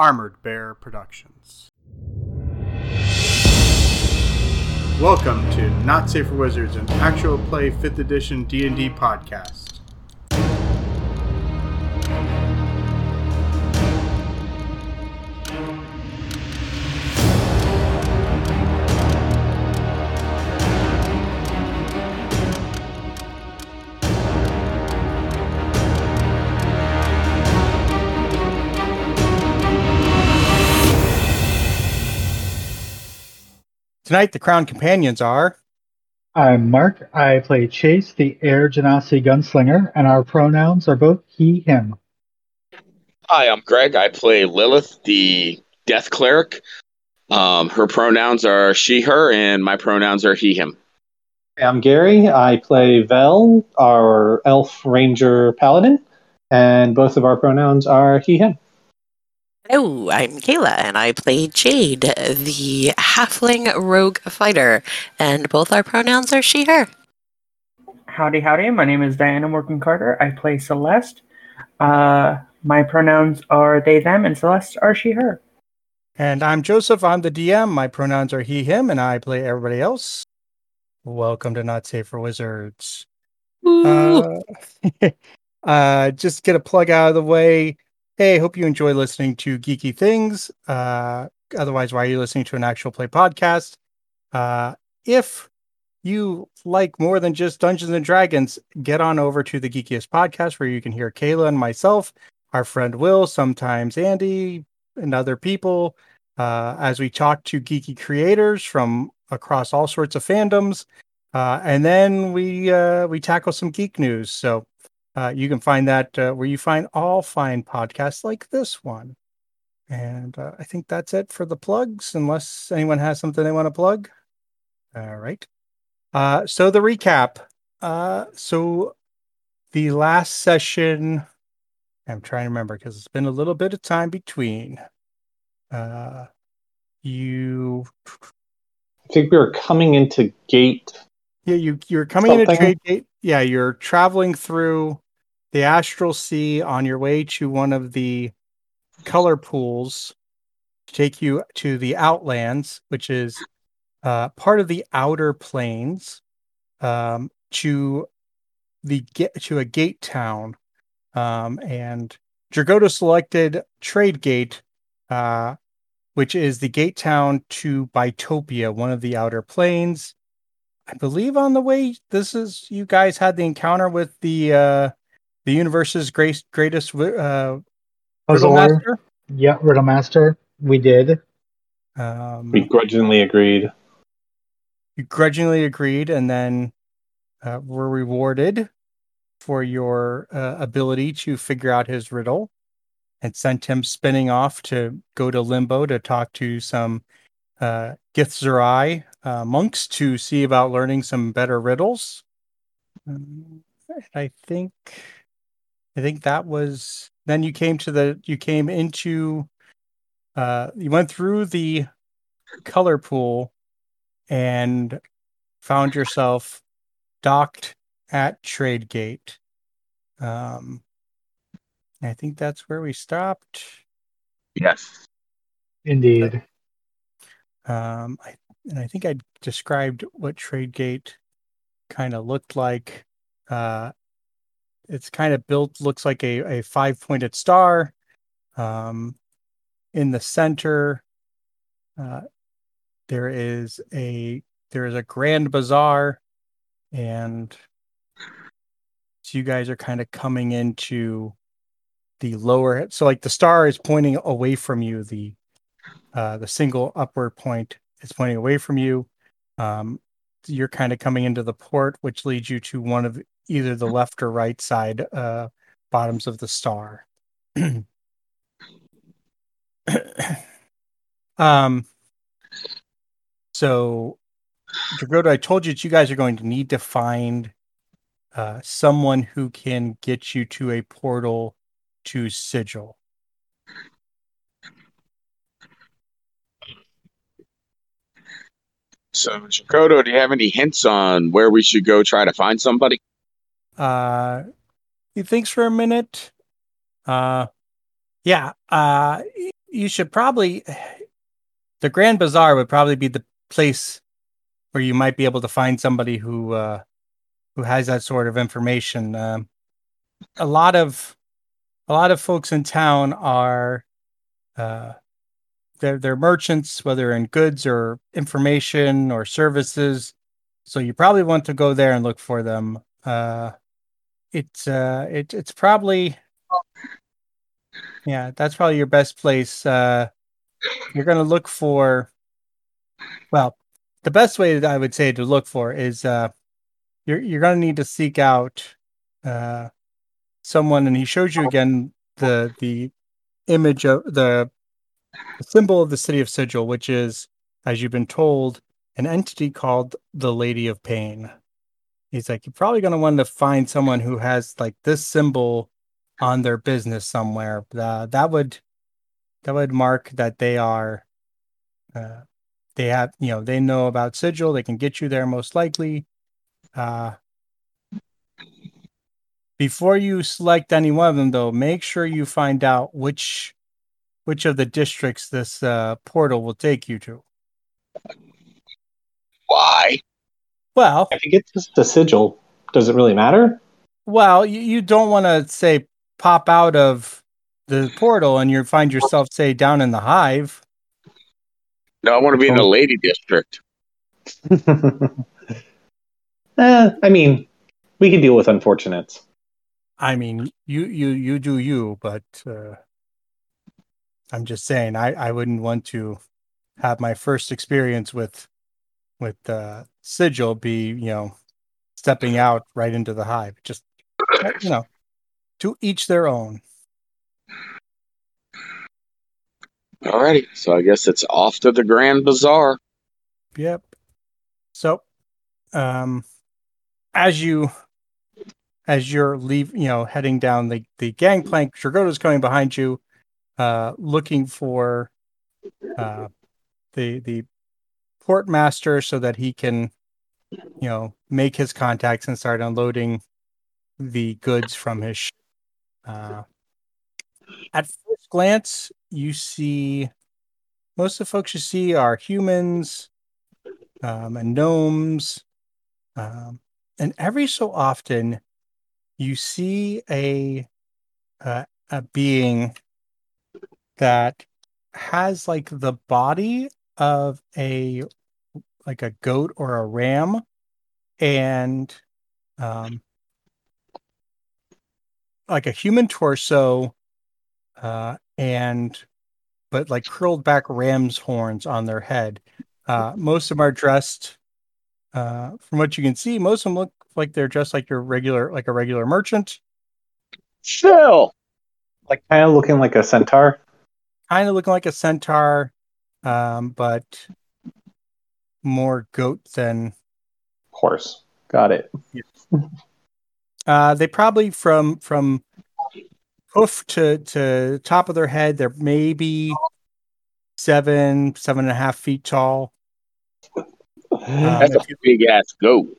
Armored Bear Productions. Welcome to Not Safe for Wizards, an actual play 5th edition D&D podcast. Tonight, the Crown Companions are I'm Mark. I play Chase, the Air Genasi gunslinger, and our pronouns are both he, him. Hi, I'm Greg. I play Lilith, the Death Cleric. Um, her pronouns are she, her, and my pronouns are he, him. I'm Gary. I play Vel, our elf ranger paladin, and both of our pronouns are he, him. Hello, I'm Kayla, and I play Jade, the halfling rogue fighter, and both our pronouns are she, her. Howdy, howdy. My name is Diana Morgan Carter. I play Celeste. Uh, my pronouns are they, them, and Celeste are she, her. And I'm Joseph. I'm the DM. My pronouns are he, him, and I play everybody else. Welcome to Not Safe for Wizards. Uh, uh, just get a plug out of the way. Hey, hope you enjoy listening to geeky things. Uh, otherwise, why are you listening to an actual play podcast? Uh, if you like more than just Dungeons and Dragons, get on over to the Geekiest podcast where you can hear Kayla and myself, our friend Will, sometimes Andy, and other people uh, as we talk to geeky creators from across all sorts of fandoms. Uh, and then we uh, we tackle some geek news. So uh, you can find that uh, where you find all fine podcasts like this one. And uh, I think that's it for the plugs, unless anyone has something they want to plug. All right. Uh, so the recap. Uh, so the last session, I'm trying to remember because it's been a little bit of time between. Uh, you, I think we were coming into gate. yeah, you you're coming into trade gate. Yeah, you're traveling through the astral sea on your way to one of the color pools to take you to the outlands, which is uh, part of the outer planes, um, to the get to a gate town, um, and Dragoda selected Trade Gate, uh, which is the gate town to Bytopia, one of the outer planes. I believe on the way, this is you guys had the encounter with the uh, the universe's great, greatest wi- uh, riddle Puzzler. master. Yeah, Riddle Master. We did. Um, We grudgingly agreed. you grudgingly agreed and then uh, were rewarded for your uh, ability to figure out his riddle and sent him spinning off to go to limbo to talk to some uh, Githzerai uh, monks to see about learning some better riddles. Um, I think, I think that was. Then you came to the. You came into. Uh, you went through the color pool and found yourself docked at Tradegate. Um, I think that's where we stopped. Yes. Indeed. Um, I, and I think I described what Tradegate kind of looked like. Uh, it's kind of built, looks like a, a five pointed star. Um, in the center, uh, there is a there is a grand bazaar, and so you guys are kind of coming into the lower. So like the star is pointing away from you. The uh, the single upward point is pointing away from you. Um, you're kind of coming into the port, which leads you to one of either the left or right side uh, bottoms of the star. um, so, Dragoda, I told you that you guys are going to need to find uh, someone who can get you to a portal to Sigil. So, Jakoto, do you have any hints on where we should go try to find somebody? Uh, he thinks for a minute. Uh, yeah. Uh, you should probably the Grand Bazaar would probably be the place where you might be able to find somebody who uh, who has that sort of information. Um, a lot of a lot of folks in town are uh, they're they're merchants, whether in goods or information or services. So you probably want to go there and look for them. Uh, it's uh, it, it's probably yeah, that's probably your best place. Uh, you're to look for well, the best way that I would say to look for is uh, you're you're to need to seek out uh, someone, and he shows you again the the image of the, the symbol of the city of Sigil, which is, as you've been told, an entity called the Lady of Pain. He's like, you're probably going to want to find someone who has like this symbol on their business somewhere. Uh, that would that would mark that they are uh, they have you know they know about sigil they can get you there most likely uh, before you select any one of them though make sure you find out which which of the districts this uh, portal will take you to Why? Well if you get to the sigil does it really matter well you, you don't want to say pop out of the portal and you find yourself say down in the hive no, I want to be in the lady district. eh, I mean, we can deal with unfortunates. I mean, you you you do you, but uh, I'm just saying, I I wouldn't want to have my first experience with with uh, sigil be you know stepping out right into the hive. Just you know, to each their own. Alrighty, so I guess it's off to the Grand Bazaar. Yep. So, um, as you as you're leave, you know, heading down the the gangplank, Dragota's coming behind you, uh, looking for uh, the the port master so that he can, you know, make his contacts and start unloading the goods from his. Sh- uh, at first glance, you see most of the folks you see are humans um, and gnomes. Um, and every so often, you see a uh, a being that has like the body of a like a goat or a ram, and um, like a human torso uh, and but like curled back ram's horns on their head. Uh, most of them are dressed, uh, from what you can see, most of them look like they're dressed like your regular, like a regular merchant. Chill. Like kind of looking like a centaur. Kind of looking like a centaur, um, but more goat than horse. Got it. uh, they probably from from hoof to to top of their head. They're maybe seven, seven and a half feet tall. Um, That's a big ass goat.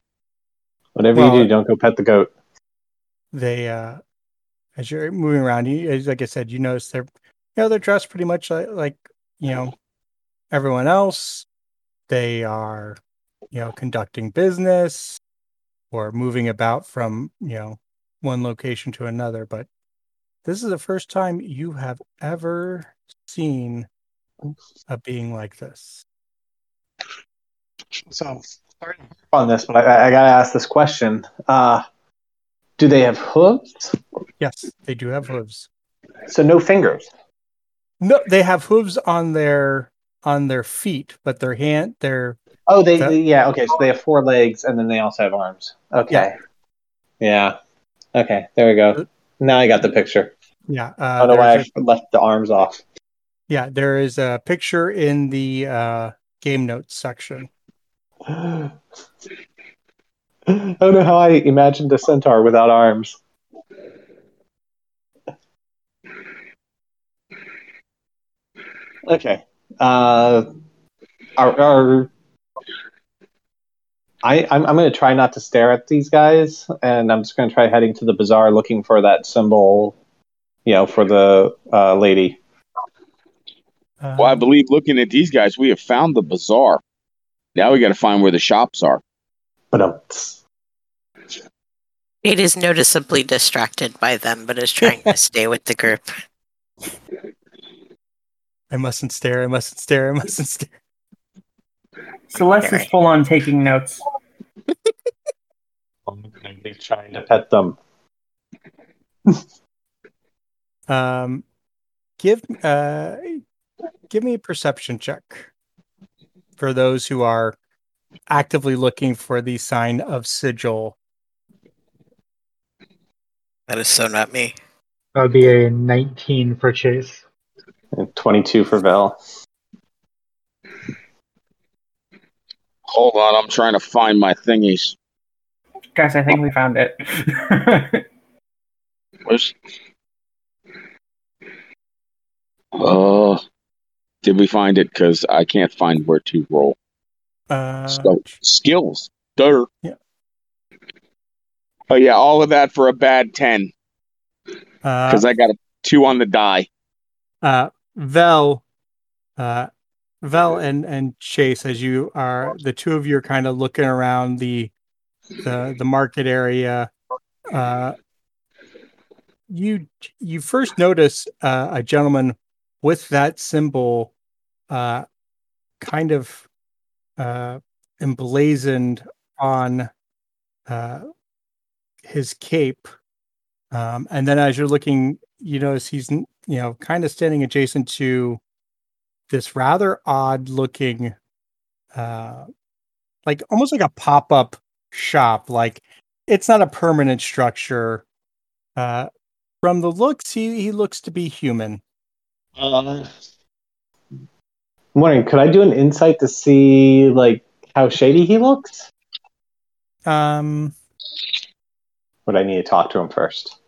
Whatever well, you do, don't go pet the goat. They, uh, as you're moving around, you, as like I said, you notice they're, you know, they're dressed pretty much like, like you know, everyone else. They are, you know, conducting business or moving about from, you know, one location to another. But this is the first time you have ever seen a being like this. So, sorry on this, but I, I, gotta ask this question. Uh, do they have hooves? Yes, they do have hooves. So no fingers. No, they have hooves on their on their feet, but their hand, their oh, they, the, yeah, okay. So they have four legs, and then they also have arms. Okay, yeah, yeah. okay. There we go. Now I got the picture. Yeah. Uh, I don't know why I left the arms off. Yeah, there is a picture in the uh, game notes section. I don't know how I imagined a centaur without arms. Okay. Uh, our, our I, I'm, I'm going to try not to stare at these guys, and I'm just going to try heading to the bazaar looking for that symbol, you know, for the uh, lady. Well, I believe looking at these guys, we have found the bazaar. Now we got to find where the shops are. But um, It is noticeably distracted by them, but is trying to stay with the group. I mustn't stare. I mustn't stare. I mustn't stare. Celeste is full on taking notes. I'm gonna be trying to pet them. Um, give uh, give me a perception check for those who are actively looking for the sign of sigil. That is so not me. That would be a 19 for Chase. And 22 for Vel. Hold on, I'm trying to find my thingies. Guys, I think we found it. Where's? Oh, did we find it? Because I can't find where to roll. Uh, So skills, dirt. Yeah. Oh yeah, all of that for a bad ten uh, because I got a two on the die. uh, Vel, uh, Vel and and Chase, as you are the two of you are kind of looking around the the the market area. Uh, you you first notice uh, a gentleman with that symbol, uh, kind of uh, emblazoned on uh, his cape. Um, and then as you're looking, you notice he's you know kind of standing adjacent to this rather odd looking, uh, like almost like a pop up shop. Like it's not a permanent structure. Uh, from the looks, he he looks to be human. Uh, I'm wondering, could I do an insight to see like how shady he looks? Um, Would I need to talk to him first?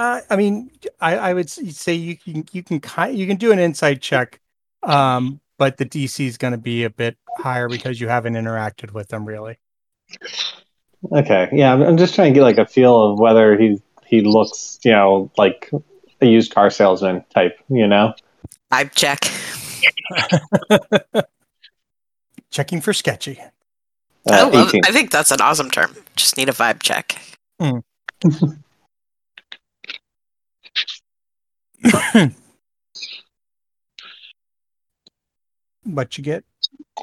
I, I mean, I, I would say you can you can ki- you can do an insight check, um, but the DC is going to be a bit higher because you haven't interacted with them really. Okay, yeah, I'm, I'm just trying to get like a feel of whether he he looks, you know, like a used car salesman type, you know. Vibe check. Checking for sketchy. I, Uh, love, I think that's an awesome term. Just need a vibe check. what you get?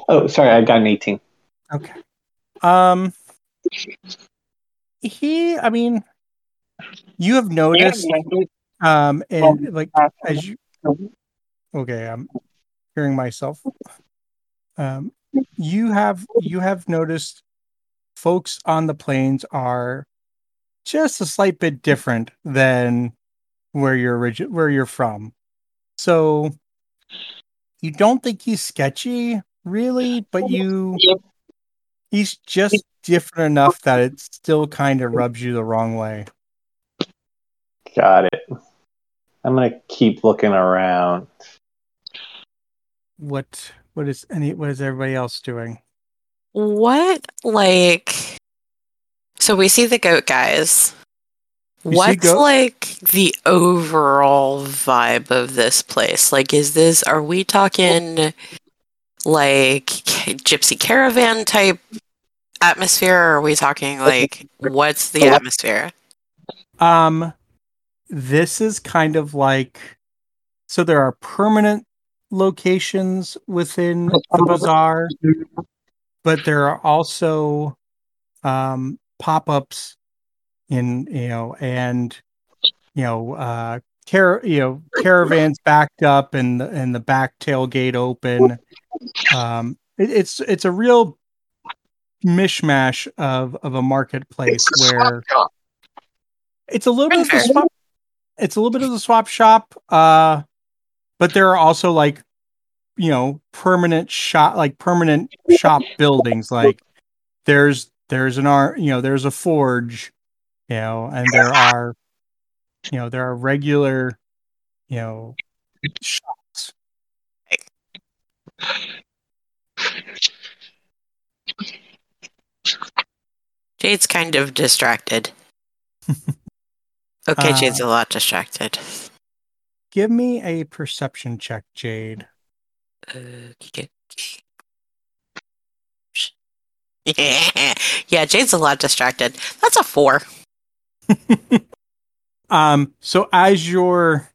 Oh, sorry, I got an 18. Okay. Um, he. I mean, you have noticed. Um, and like as you. Okay, I'm hearing myself. Um, you have you have noticed folks on the planes are just a slight bit different than where you're origi- where you're from. So you don't think he's sketchy, really, but you he's just different enough that it still kind of rubs you the wrong way. Got it. I'm gonna keep looking around. What what is any what is everybody else doing? What, like. So we see the goat guys. You What's like the overall vibe of this place? Like, is this, are we talking like gypsy caravan type atmosphere? Or are we talking like, what's the atmosphere? Um, this is kind of like so there are permanent locations within the bazaar, but there are also um pop-ups in you know and you know uh car you know caravans backed up and the, and the back tailgate open. Um it, it's it's a real mishmash of of a marketplace where it's a little bit of the swap it's a little bit of the swap shop uh but there are also like you know permanent shop like permanent shop buildings. Like there's there's an art you know there's a forge you know and there are you know there are regular you know shots. Jade's kind of distracted. Okay, Uh, Jade's a lot distracted. give me a perception check, Jade. Okay. yeah, Jade's a lot distracted. That's a four. Um, so as you're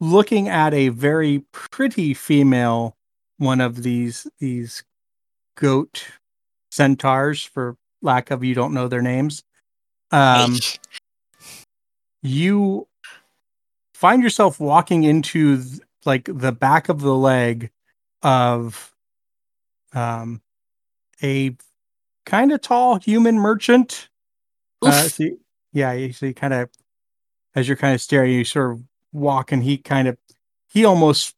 looking at a very pretty female, one of these these goat centaurs, for lack of you don't know their names, um, you find yourself walking into th- like the back of the leg of um a kind of tall human merchant uh, Oof. so you- yeah you see kind of as you're kind of staring you sort of walk and he kind of he almost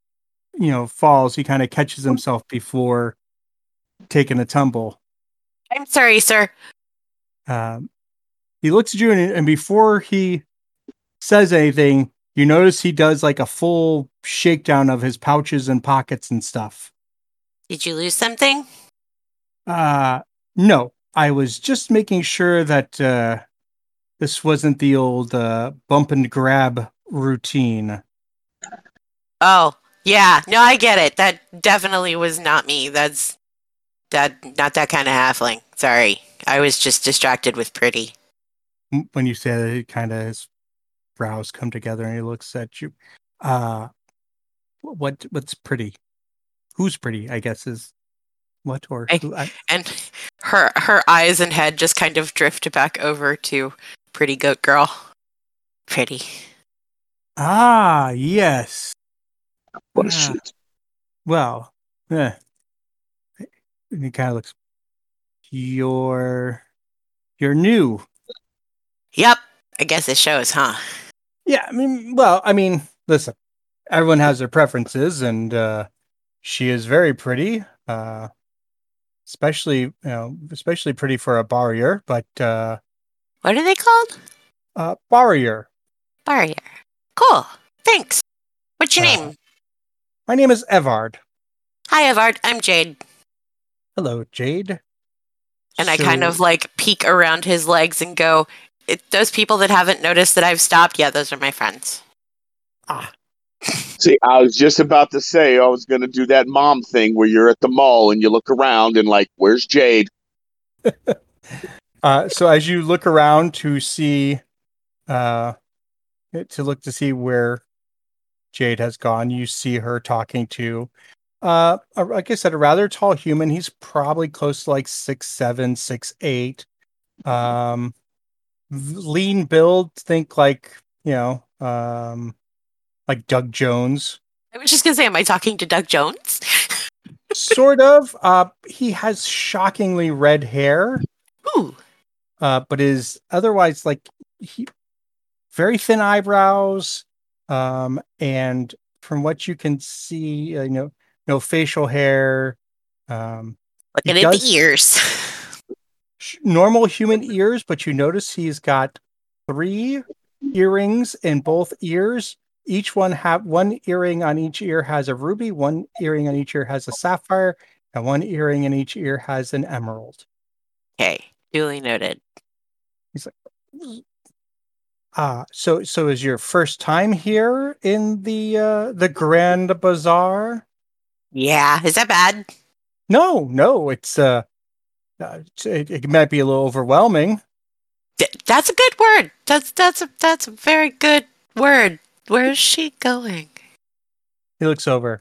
you know falls. He kind of catches himself before taking a tumble. I'm sorry, sir. um, he looks at you and, and before he says anything you notice he does like a full shakedown of his pouches and pockets and stuff. Did you lose something? uh no. I was just making sure that uh this wasn't the old uh bump and grab routine Oh, yeah. No, I get it. That definitely was not me. That's that not that kind of halfling. Sorry. I was just distracted with pretty. When you say that he kind of his brows come together and he looks at you uh what what's pretty who's pretty i guess is what or I- who, I, And her her eyes and head just kind of drift back over to pretty goat girl. Pretty. ah yes What a Ah. shit. Well, yeah. And he kind of looks. You're, you're new. Yep. I guess it shows, huh? Yeah, I mean, well, I mean, listen, everyone has their preferences, and uh, she is very pretty, uh, especially you know, especially pretty for a bariaur. But uh, What are they called? uh, bariaur. Bariaur. Cool. Thanks. What's your Uh, name? My name is Evard. Hi, Evard. I'm Jade. Hello, Jade. And I kind of like peek around his legs and go, it, those people that haven't noticed that I've stopped, yeah, those are my friends. ah, See, I was just about to say I was going to do that mom thing where you're at the mall and you look around and like, where's Jade? Uh, so as you look around to see, uh, to look to see where Jade has gone, you see her talking to, uh, a- like I said, a rather tall human. He's probably close to like six seven, six eight. Um, lean build. Think like you know, um, like Doug Jones, I was just going to say, am I talking to Doug Jones? sort of. Uh, he has shockingly red hair. Ooh. Uh, but is otherwise like he, very thin eyebrows, um, and from what you can see, uh, you know, no facial hair, um, Looking at the ears. normal human ears, but you notice he's got three earrings in both ears. Each one have one earring on each ear has a ruby, one earring on each ear has a sapphire, and one earring in each ear has an emerald. okay. Duly noted. He's like, ah, so so is your first time here in the uh the Grand Bazaar? Yeah. Is that bad? No, no, it's uh, uh it, it might be a little overwhelming. Th- that's a good word. That's that's a that's a very good word. Where is she going? He looks over.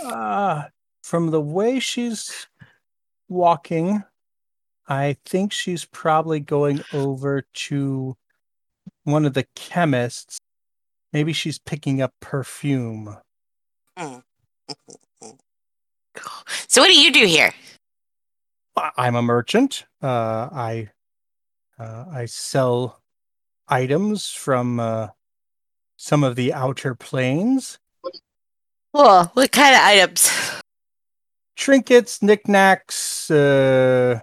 Uh from the way she's walking, I think she's probably going over to one of the chemists. Maybe she's picking up perfume. So what do you do here? I'm a merchant. Uh, I uh, I sell items from uh, some of the outer planes, Well, What kind of items? trinkets, knickknacks. Uh,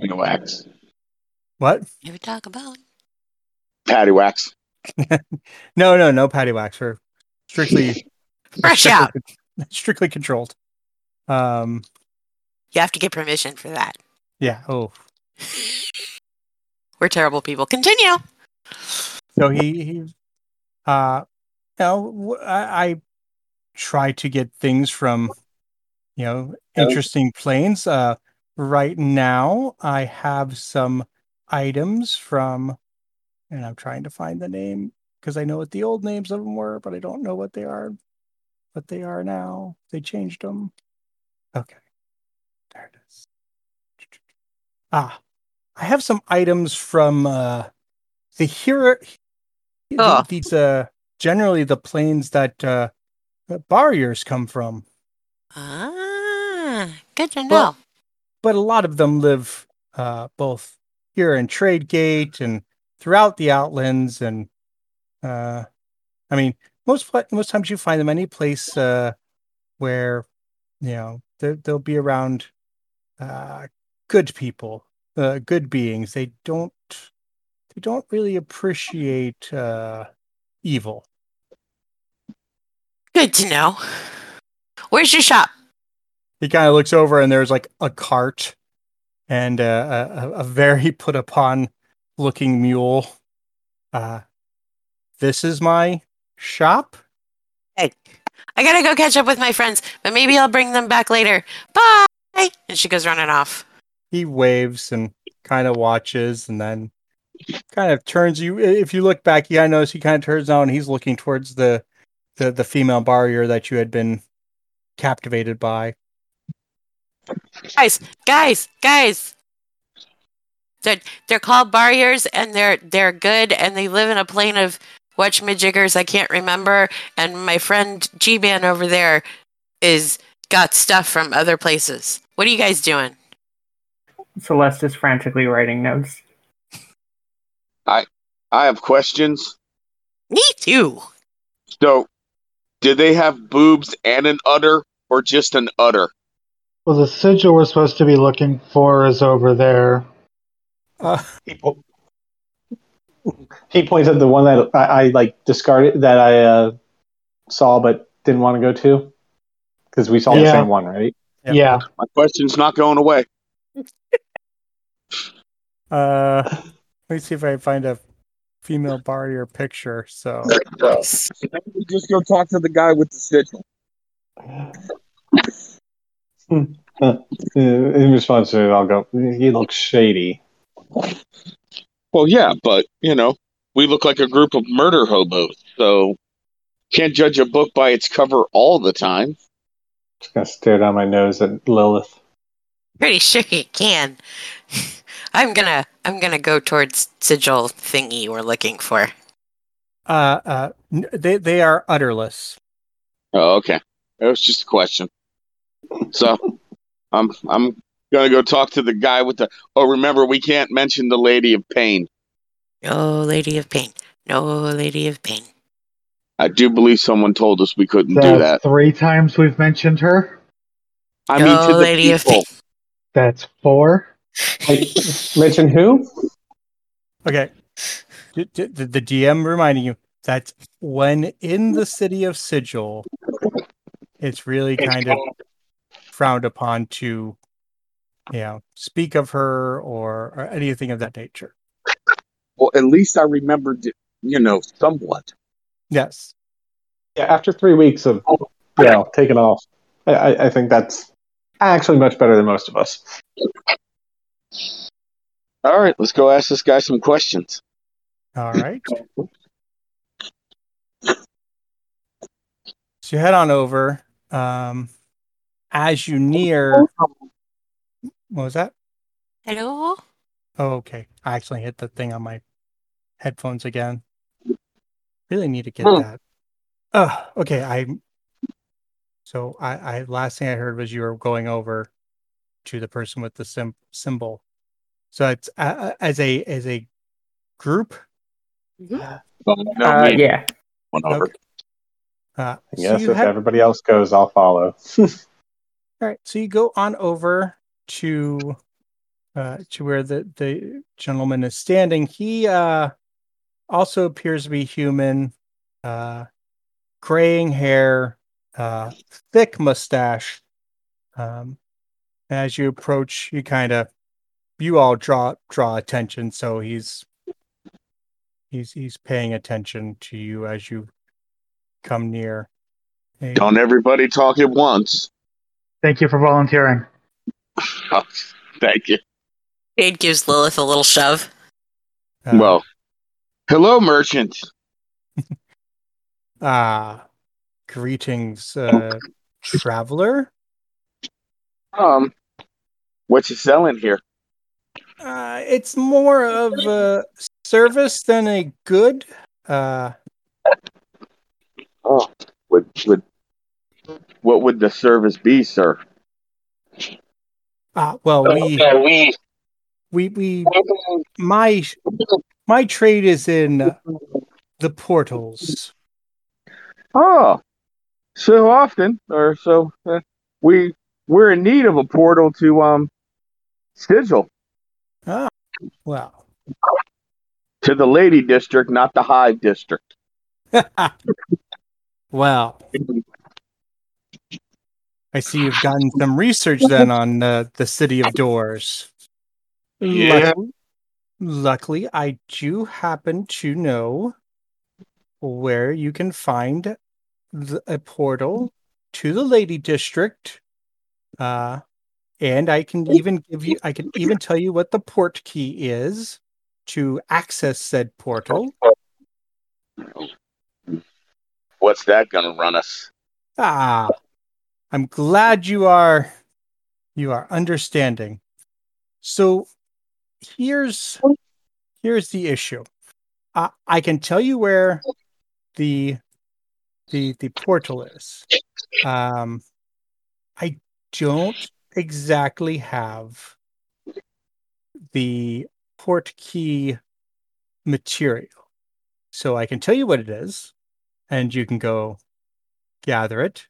Patty wax. what? You talk about? Patty wax. No, no, no patty wax. We're strictly Fresh out. strictly controlled. Um, You have to get permission for that. yeah. Oh, We're terrible people. Continue. so he he uh know, I try to get things from, you know, interesting planes. Uh, right now, I have some items from, and I'm trying to find the name because I know what the old names of them were, but I don't know what they are, what they are now. They changed them. Okay, there it is. Ah, I have some items from uh, the hero. Oh. These uh, generally the planes that uh, bariaurs come from, Ah, good to know. Well- but a lot of them live uh, both here in Tradegate and throughout the Outlands. And uh, I mean, most most times you find them any place uh, where you know they- they'll be around uh, good people, uh, good beings. They don't they don't really appreciate uh, evil. good to know. Where's your shop? He kind of looks over and there's like a cart and uh, a, a, a very put upon looking mule. Uh, this is my shop. Hey, I gotta go catch up with my friends, but maybe I'll bring them back later. Bye. And she goes running off. He waves and kind of watches and then kind of turns you. If you look back, yeah, I notice he kind of turns and he's looking towards the, the, the female bariaur that you had been captivated by. Guys, guys, guys. They're they're called bariaurs and they're they're good and they live in a plane of whatchamajiggers I can't remember. And my friend G Man over there is got stuff from other places. What are you guys doing? Celeste is frantically writing notes. I I have questions. Me too. So, did they have boobs and an udder, or just an udder? Well, the sigil we're supposed to be looking for is over there. Uh, He, po- he points at the one that I, I like discarded that I uh, saw but didn't want to go to because we saw the same one, right? Yep. Yeah. My question's not going away. uh, let me see if I find a female bariaur picture. So. We just go talk to the guy with the sigil. Uh, In response to it, I'll go. He looks shady. Well, yeah, but you know, we look like a group of murder hobos, so can't judge a book by its cover all the time. Just gonna stare down my nose at Lilith. Pretty sure you can. I'm gonna I'm gonna go towards sigil thingy we're looking for. Uh, uh, n- they they are utterless. Oh, okay. It was just a question. So, I'm I'm gonna go talk to the guy with the. Oh, remember, we can't mention the Lady of Pain. No lady of pain. No lady of pain. I do believe someone told us we couldn't do that. three times we've mentioned her. I no mean, to the lady of people. pain. That's four. Mention who? Okay. D- d- The, the DM reminding you that when in the city of Sigil, it's really kind of frowned upon to, you know, speak of her or, or anything of that nature. Well, at least I remembered, you know, somewhat. Yes. Yeah, after three weeks of you know taking off, I, I, I think that's actually much better than most of us. All right, let's go ask this guy some questions. All right. So you head on over. Um, as you near, what was that? Hello? Oh, okay. I actually hit the thing on my headphones again. Really need to get Hmm. that. Oh, okay. I. So I, I last thing I heard was you were going over to the person with the sim- symbol. So it's uh, as a as a group. No, uh, me yeah. went over. Okay. Uh, so Yes, you if head- everybody else goes, I'll follow. All right, so you go on over to uh, to where the the gentleman is standing. He uh, also appears to be human, uh, graying hair, uh, thick mustache. Um, as you approach, you kind of you all draw draw attention, so he's he's he's paying attention to you as you come near. a- Don't everybody talk at once. Thank you for volunteering. Thank you. Jade gives Lilith a little shove. uh, well, hello, merchant. ah, greetings, uh, traveler. Um, what you selling here? Uh, it's more of a service than a good. Uh, Oh, would would what would the service be, sir? ah, well, we we we we my my trade is in uh, the portals. Oh, so often, or so uh, we we're in need of a portal to um Sigil Ah, well, to the Lady District, not the Hive District. well. I see you've gotten some research then on uh, the city of doors. Yeah. Luck- luckily, I do happen to know where you can find the, a portal to the Lady District. Uh, and I can even give you, I can even tell you what the port key is to access said portal. What's that gonna run us? Ah, I'm glad you are you are understanding. So here's here's the issue. Uh, I can tell you where the the the portal is. Um, I don't exactly have the port key material, so I can tell you what it is, and you can go gather it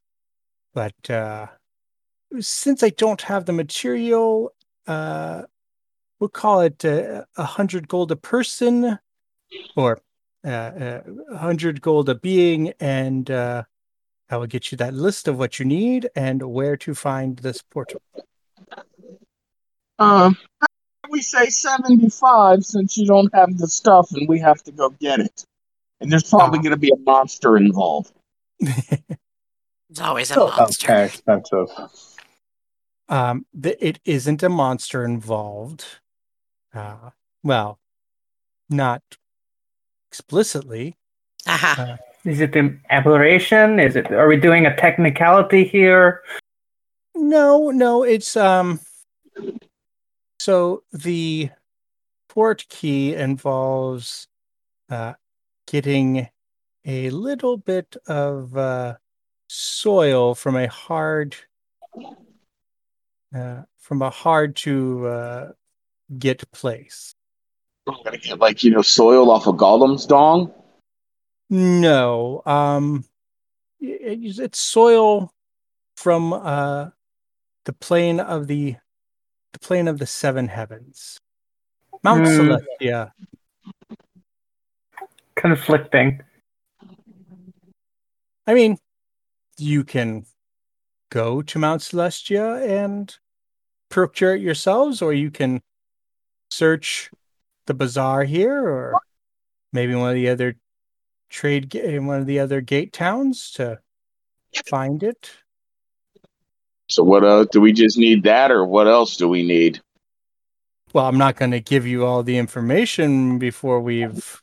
but uh, since I don't have the material, uh, we'll call it uh, a hundred gold a person, or uh, a hundred gold a being, and uh, I will get you that list of what you need and where to find this portal. Um, we say seventy-five since you don't have the stuff and we have to go get it. And there's probably Ah. gonna be a monster involved. It's always a Still monster. kind of expensive. um, th- it isn't a monster involved. Uh, well, not explicitly. Aha. Is it an aberration? Is it? Are we doing a technicality here? No, no, it's um so the port key involves uh getting a little bit of uh soil from a hard uh from a hard to uh get place. I'm gonna get like you know soil off of Golem's dong. No, um it- it's it's soil from uh the plane of the the plane of the seven heavens. Mount Hmm. Celestia. Conflicting. I mean, you can go to Mount Celestia and procure it yourselves, or you can search the bazaar here, or maybe one of the other trade in one of the other gate towns to find it. So what uh do we just need that or what else do we need? Well, I'm not going to give you all the information before we've.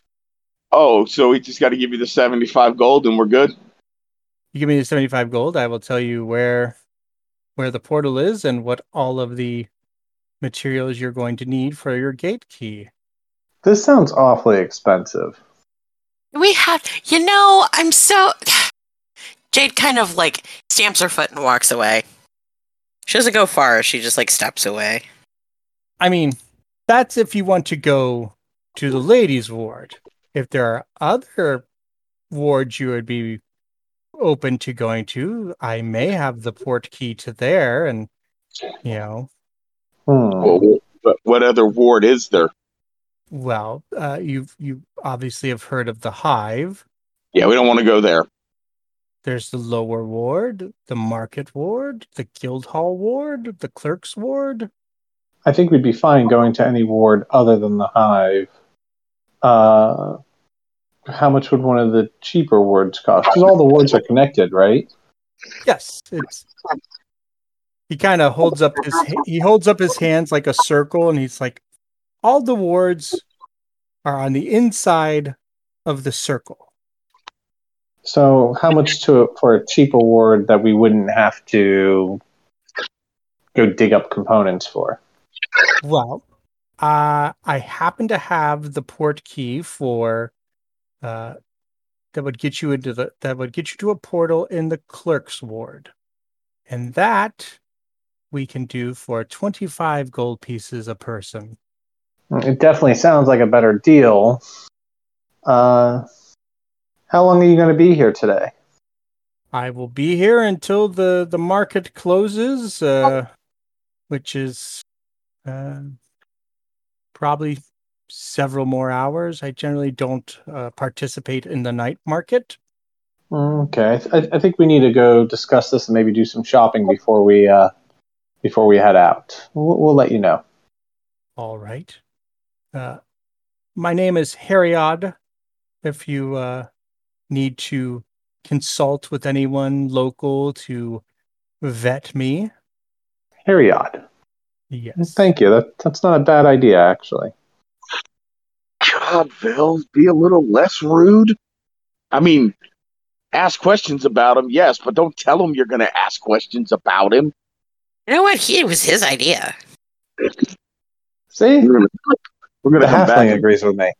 Oh, so we just gotta give you the seventy-five gold and we're good? You give me the 75 gold, I will tell you where where the portal is and what all of the materials you're going to need for your gate key. This sounds awfully expensive. We have, you know, I'm so. Jade kind of like stamps her foot and walks away. She doesn't go far. She just like steps away. I mean, that's if you want to go to the ladies' ward. If there are other wards you would be open to going to, I may have the port key to there, and you know, Hmm. Well, what, what other ward is there? well, uh, you you obviously have heard of the Hive. Yeah, we don't want to go there. There's the lower ward, the market ward, the guild hall ward, the clerk's ward. I think we'd be fine going to any ward other than the hive. Uh, how much would one of the cheaper wards cost? Because all the wards are connected, right? Yes, it's. He kind of holds up his he holds up his hands like a circle, and he's like, all the wards are on the inside of the circle. So how much to for a cheap award that we wouldn't have to go dig up components for? Well, uh, I happen to have the port key for uh, that would get you into the that would get you to a portal in the clerk's ward, and that we can do for twenty five gold pieces a person. It definitely sounds like a better deal. Uh, how long are you going to be here today? I will be here until the the market closes, uh, which is uh, probably several more hours. I generally don't uh, participate in the night market. Okay, I, th- I think we need to go discuss this and maybe do some shopping before we uh, before we head out. We'll, we'll let you know. All right. Uh, my name is Heriod. If you uh, need to consult with anyone local to vet me, Heriod. yes. Thank you. That that's not a bad idea, actually. God, Vel, be a little less rude. I mean, ask questions about him, yes, but don't tell him you're going to ask questions about him. You know what? He it was his idea. See, We're going to come back. And, agrees with me.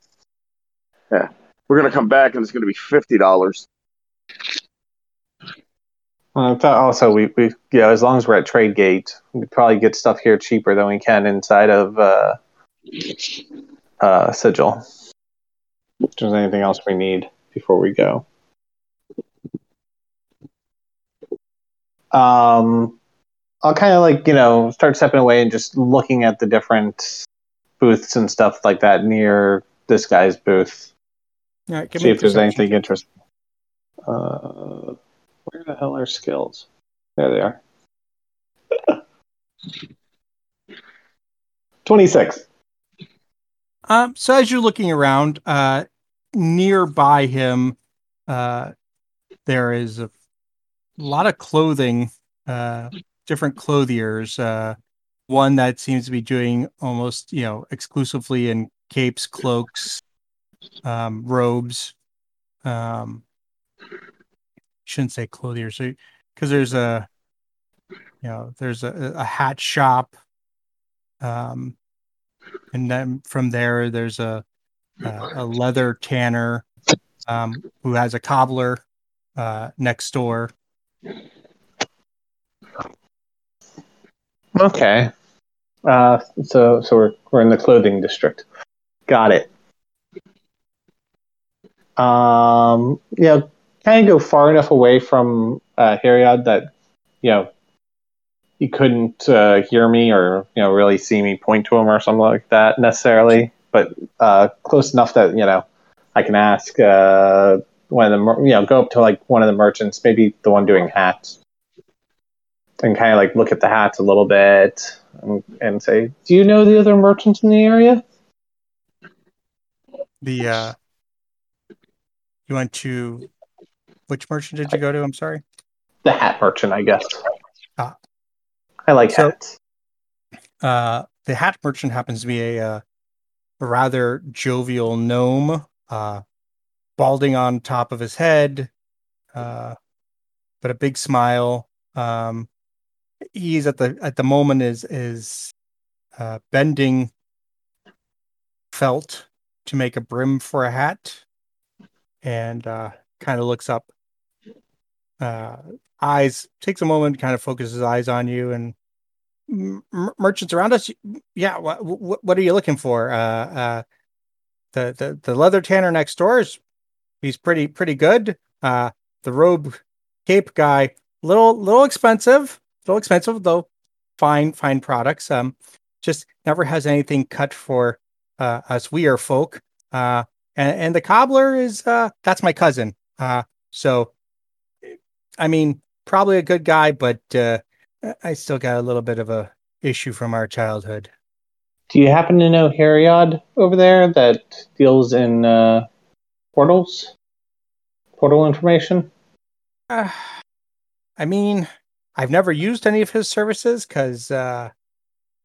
Yeah, we're going to come back, and it's going to be fifty dollars. Uh, th- also, we, we yeah, as long as we're at Tradegate, we probably get stuff here cheaper than we can inside of uh, uh, Sigil. If there's anything else we need before we go. Um, I'll kind of like you know start stepping away and just looking at the different booths and stuff like that near this guy's booth. All right, See if there's anything interesting. Uh, where the hell are skills? There they are. 26. Um, so as you're looking around, uh, nearby him, uh, there is a lot of clothing, uh, different clothiers. Uh, one that seems to be doing almost, you know, exclusively in capes, cloaks, um, robes. Um, shouldn't say clothiers, because there's a, you know, there's a, a hat shop. Um, and then from there there's a a, a leather tanner um, who has a cobbler uh, next door. Okay. Uh, so so we're we're in the clothing district. Got it. Um, you know, kind of go far enough away from uh, Heriod that you know he couldn't uh, hear me or you know really see me point to him or something like that necessarily, but uh, close enough that you know I can ask uh, one of the mer- you know go up to like one of the merchants, maybe the one doing hats, and kind of like look at the hats a little bit and, and say, "Do you know the other merchants in the area?" The uh, you went to which merchant did you go to? I'm sorry. The hat merchant, I guess. I like So- hats. Uh, the hat merchant happens to be a, uh, a rather jovial gnome, uh, balding on top of his head, uh, but a big smile. Um, he's at the at the moment is is uh, bending felt to make a brim for a hat, and uh, kind of looks up. Uh, eyes takes a moment, kind of focuses his eyes on you, and merchants around us. Yeah, what are you looking for? Uh, uh, the the the leather tanner next door is he's pretty pretty good. Uh, the robe cape guy, little little expensive, little expensive though. Fine fine products. Um, just never has anything cut for uh, us are folk. Uh, and and the cobbler is uh that's my cousin. Uh, so I mean probably a good guy, but uh, I still got a little bit of a issue from our childhood. Do you happen to know Heriod over there that deals in uh, portals? Portal information? Uh, I mean, I've never used any of his services because uh,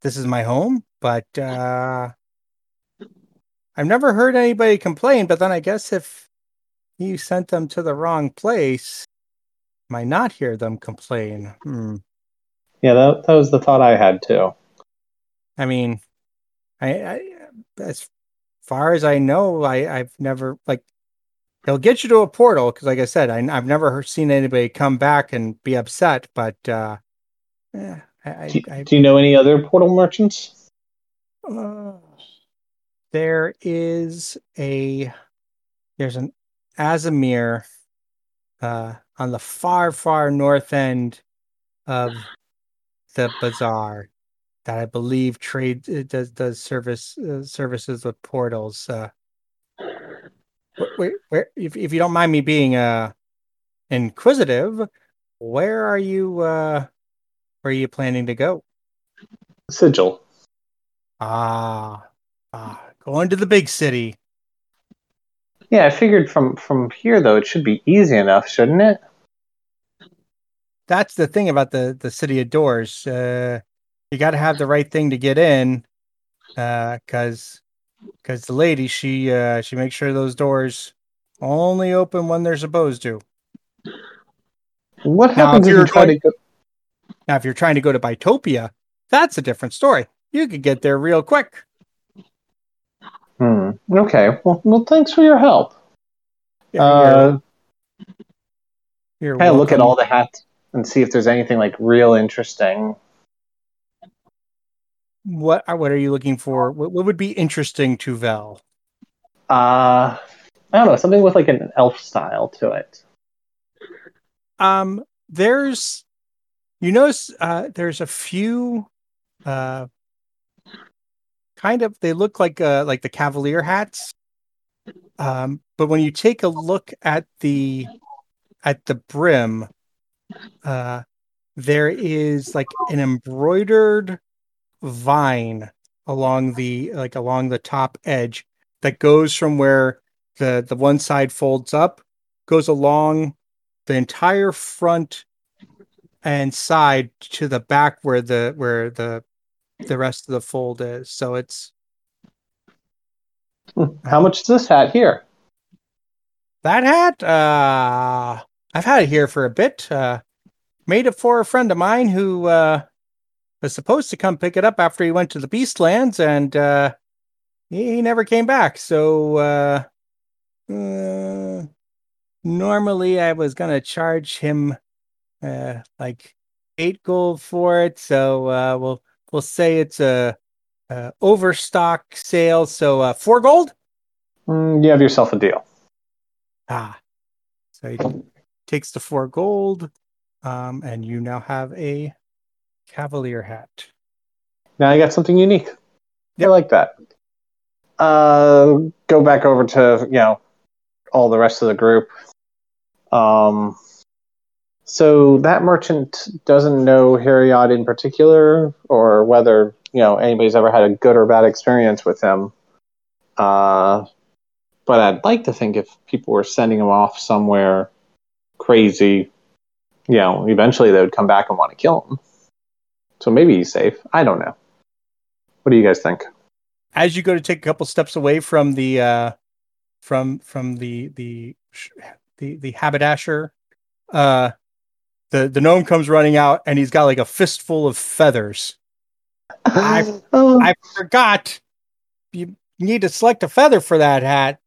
this is my home, but uh, I've never heard anybody complain. But then I guess if you sent them to the wrong place, might not hear them complain. Hmm. Yeah, that, that was the thought I had too. I mean, I, I as far as I know, I I've never like he'll get you to a portal because, like I said, I, I've never seen anybody come back and be upset. But uh, yeah, I, Do, I, do you know any other portal merchants? uh, there is a there's an Aasimar uh, on the far far north end of the bazaar that I believe trade it does does service uh, services with portals. Uh, where, where if if you don't mind me being uh inquisitive, where are you uh where are you planning to go? Sigil. Ah, ah, going to the big city. Yeah, I figured from from here though it should be easy enough, shouldn't it? That's the thing about the the city of doors. Uh, you got to have the right thing to get in, uh, cause cause the lady she uh she makes sure those doors only open when they're supposed to. What Now, happens if if you you're try going- to go? Now, if you're trying to go to Bytopia, that's a different story. You could get there real quick. Hmm. Okay. Well, well, thanks for your help. You're- Uh, you're kind of look at all the hats and see if there's anything like real interesting. What are- what are you looking for? What, what would be interesting to Vel? Uh, I don't know, something with like an elf style to it. Um, there's you notice uh, there's a few uh, kind of they look like uh, like the cavalier hats. Um, but when you take a look at the at the brim, uh, there is like an embroidered vine along the like along the top edge that goes from where the the one side folds up goes along the entire front and side to the back where the where the the rest of the fold is so it's Hmm. How much is this hat here? that hat uh i've had it here for a bit uh made it for a friend of mine who uh was supposed to come pick it up after he went to the beastlands and uh he, he never came back. So uh, uh normally i was gonna charge him uh like eight gold for it. So uh we'll we'll say it's a, a overstock sale. So uh four gold? Mm, you have yourself a deal. Ah, so takes the four gold, um, and you now have a cavalier hat. Now I got something unique. I like that. Uh, go back over to you know all the rest of the group. Um, so that merchant doesn't know Heriot in particular, or whether you know anybody's ever had a good or bad experience with him. Uh, but I'd like to think if people were sending him off somewhere crazy, you know, eventually they would come back and want to kill him. So maybe he's safe. I don't know. What do you guys think? As you go to take a couple steps away from the uh, from from the the the the haberdasher, uh, the the gnome comes running out, and he's got like a fistful of feathers. I- oh, I forgot. You need to select a feather for that hat.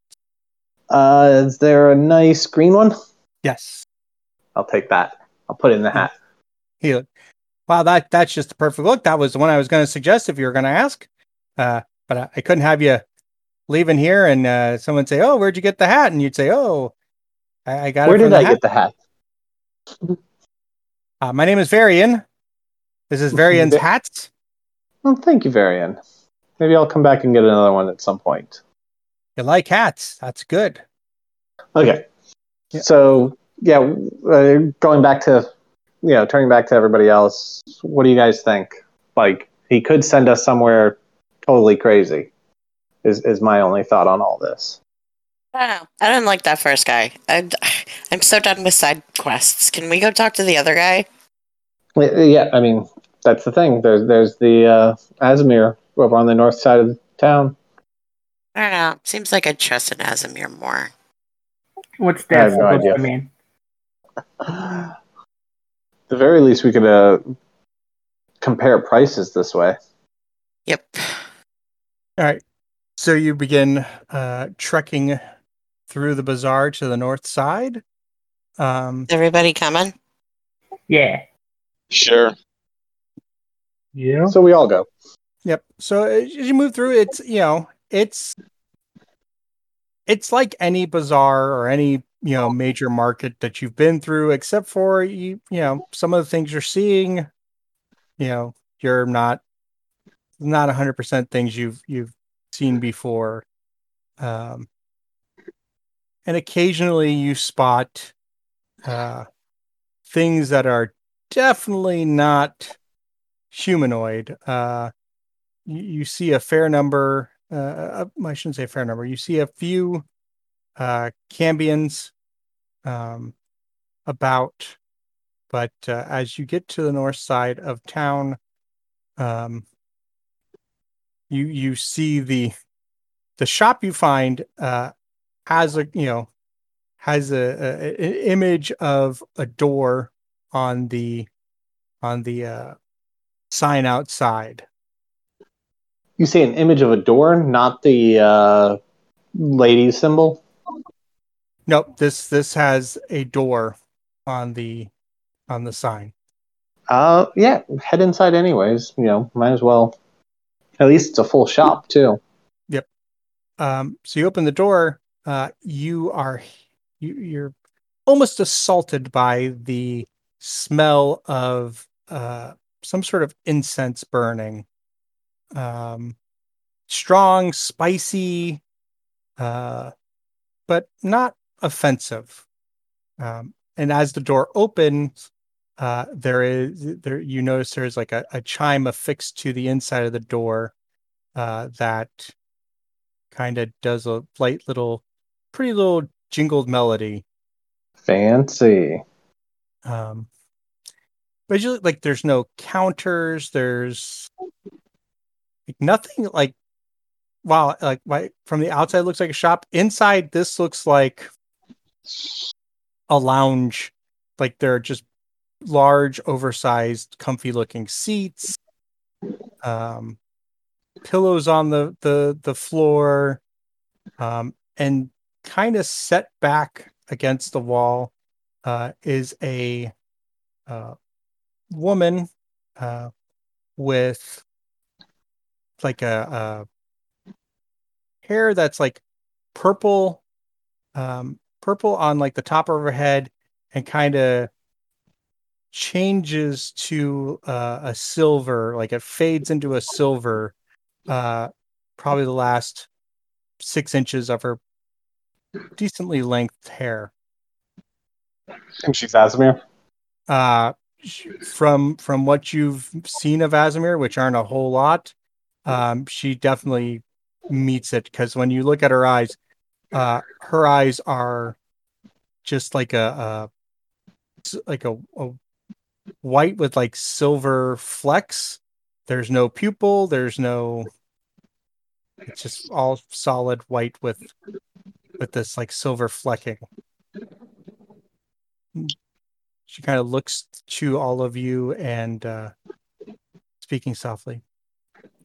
uh, is there a nice green one? Yes. I'll take that. I'll put it in the hat. He, wow, that that's just a perfect look. That was the one I was going to suggest if you were going to ask. Uh, but I, I couldn't have you leaving here and uh, someone say, "Oh, where'd you get the hat?" And you'd say, "Oh, I, I got Where did I hat." get the hat? Uh, my name is Varian. This is Varian's Va- hats. Well, thank you, Varian. Maybe I'll come back and get another one at some point. You like hats? That's good. Okay. Yeah. So yeah, uh, going back to you know, turning back to everybody else. What do you guys think? Like he could send us somewhere totally crazy. Is is my only thought on all this. I don't know. I didn't like that first guy. I, I'm so done with side quests. Can we go talk to the other guy? Yeah, Yeah, I mean that's the thing. There's there's the uh, Aasimar over on the north side of the town. I don't know. Seems like I trust an Aasimar more. What's I that have no supposed idea. to mean? At the very least, we could uh, compare prices this way. Yep. All right. So you begin uh, trekking through the bazaar to the north side. Um, Everybody coming? Yeah. Sure. Yeah. So we all go. Yep. So as you move through, it's you know, it's it's like any bazaar or any you know major market that you've been through, except for you you know some of the things you're seeing, you know, you're not not hundred percent things you've you've seen before, um, and occasionally you spot uh, things that are definitely not humanoid. Uh, you, you see a fair number. Uh, uh, I shouldn't say a fair number. You see a few uh, Cambions um, about, but uh, as you get to the north side of town, um, you you see the the shop you find uh, has a you know has a, a an image of a door on the on the uh, sign outside. You see an image of a door, not the uh, lady symbol. Nope this this has a door on the on the sign. Uh, yeah, head inside anyways. You know, might as well. At least it's a full shop too. Yep. Um, so you open the door. Uh, you are you, you're almost assaulted by the smell of uh, some sort of incense burning. Um, strong, spicy, uh, but not offensive. Um, and as the door opens, uh, there is there you notice there's like a, a chime affixed to the inside of the door uh, that kind of does a light little, pretty little jingled melody. Fancy. Um, but usually, like, there's no counters. There's like nothing like. Wow, like my, from the outside it looks like a shop. Inside, this looks like a lounge. Like there are just large, oversized, comfy-looking seats. Um, pillows on the the the floor, um, and kind of set back against the wall uh, is a uh, woman uh, with like a, a hair that's like purple, um, purple on like the top of her head, and kind of changes to uh, a silver, like it fades into a silver. Uh, probably the last six inches of her decently length hair. And she's Aasimar. uh from from what you've seen of Aasimar, which aren't a whole lot, um, she definitely meets it because when you look at her eyes, uh, her eyes are just like a, a like a, a white with like silver flecks. There's no pupil. There's no. It's just all solid white with with this like silver flecking. She kind of looks to all of you and uh, speaking softly.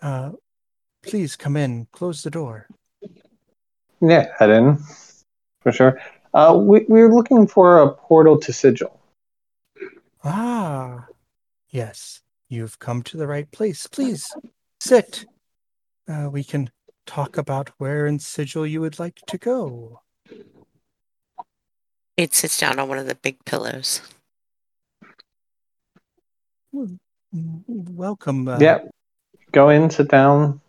Uh, please come in. Close the door. Yeah, head in for sure. Uh, we we're looking for a portal to Sigil. Ah, yes, you've come to the right place. Please sit. Uh, we can talk about where in Sigil you would like to go. It sits down on one of the big pillows. Mm, Welcome. Uh, yeah, go in, sit down.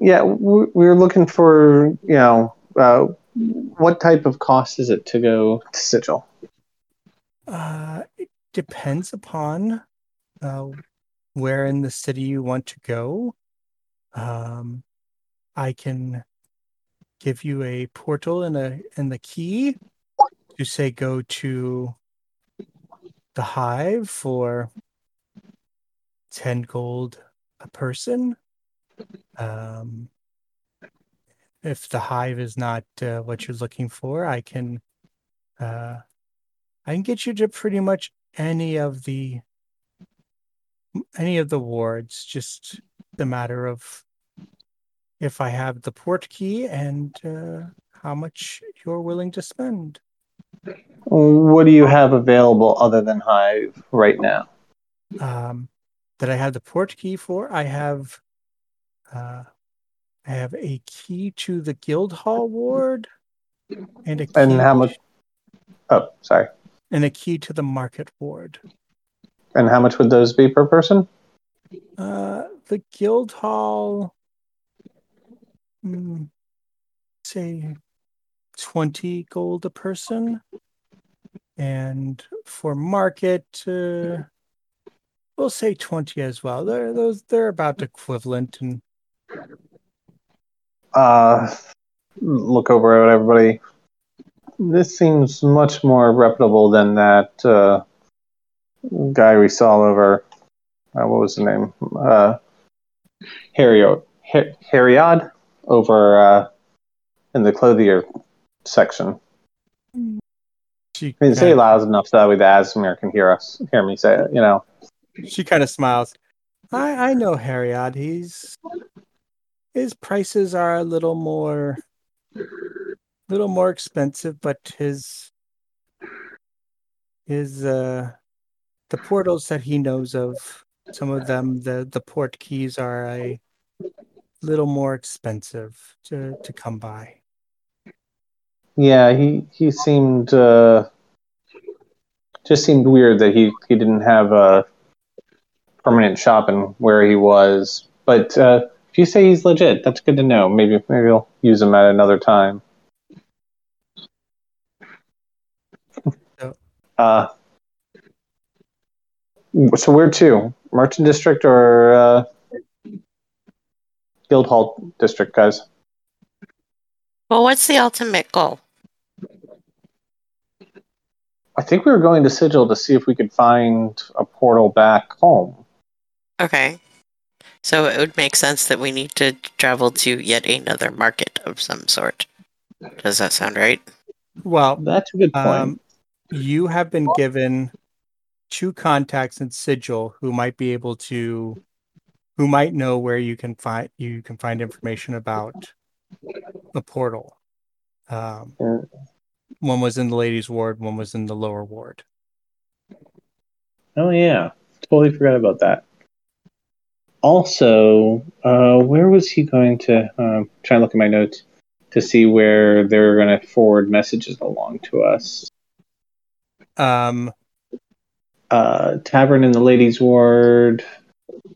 Yeah, we we're looking for you know uh, what type of cost is it to go to Sigil? Uh, it depends upon uh, where in the city you want to go. Um, I can give you a portal and a and the key to say go to the hive for 10 gold a person. Um, if the hive is not uh, what you're looking for, I can uh, I can get you to pretty much any of the any of the wards. Just the matter of if I have the port key and uh, how much you're willing to spend. What do you have available other than Hive right now? Um, that I have the port key for. I have uh, I have a key to the Guildhall ward and a key And how much? Oh, sorry. and a key to the market ward. And how much would those be per person? Uh, the Guildhall, mm, say, twenty gold a person, and for market, uh, we'll say twenty as well. They're those they're about equivalent, and Uh, look over at everybody. This seems much more reputable than that uh, guy we saw over. Uh, what was the name? Uh, Harriod. Har- Harriod over uh, in the clothier section. she I mean, say loud enough so that way the Asmir can hear us, hear me say it. You know. she kind of smiles. I I know Harriot. He's his prices are a little more little more expensive, but his his uh the portals that he knows of, some of them the the port keys are a little more expensive to to come by. Yeah, he he seemed uh, just seemed weird that he he didn't have a permanent shop in where he was. But uh, you say he's legit, that's good to know. Maybe maybe I'll use him at another time. So- Uh, so where to? Merchant District or uh, Guildhall District, guys? Well, what's the ultimate goal? I think we were going to Sigil to see if we could find a portal back home. Okay. So it would make sense that we need to travel to yet another market of some sort. Does that sound right? Well, That's a good point. Um, you have been given two contacts in Sigil who might be able to, who might know where you can find you can find information about the portal. Um, one was in the ladies' ward, one was in the lower ward. Oh yeah, totally forgot about that. Also, uh, where was he going to? Um, trying to look at my notes to see where they're going to forward messages along to us. Um, Uh, Tavern in the Ladies' Ward,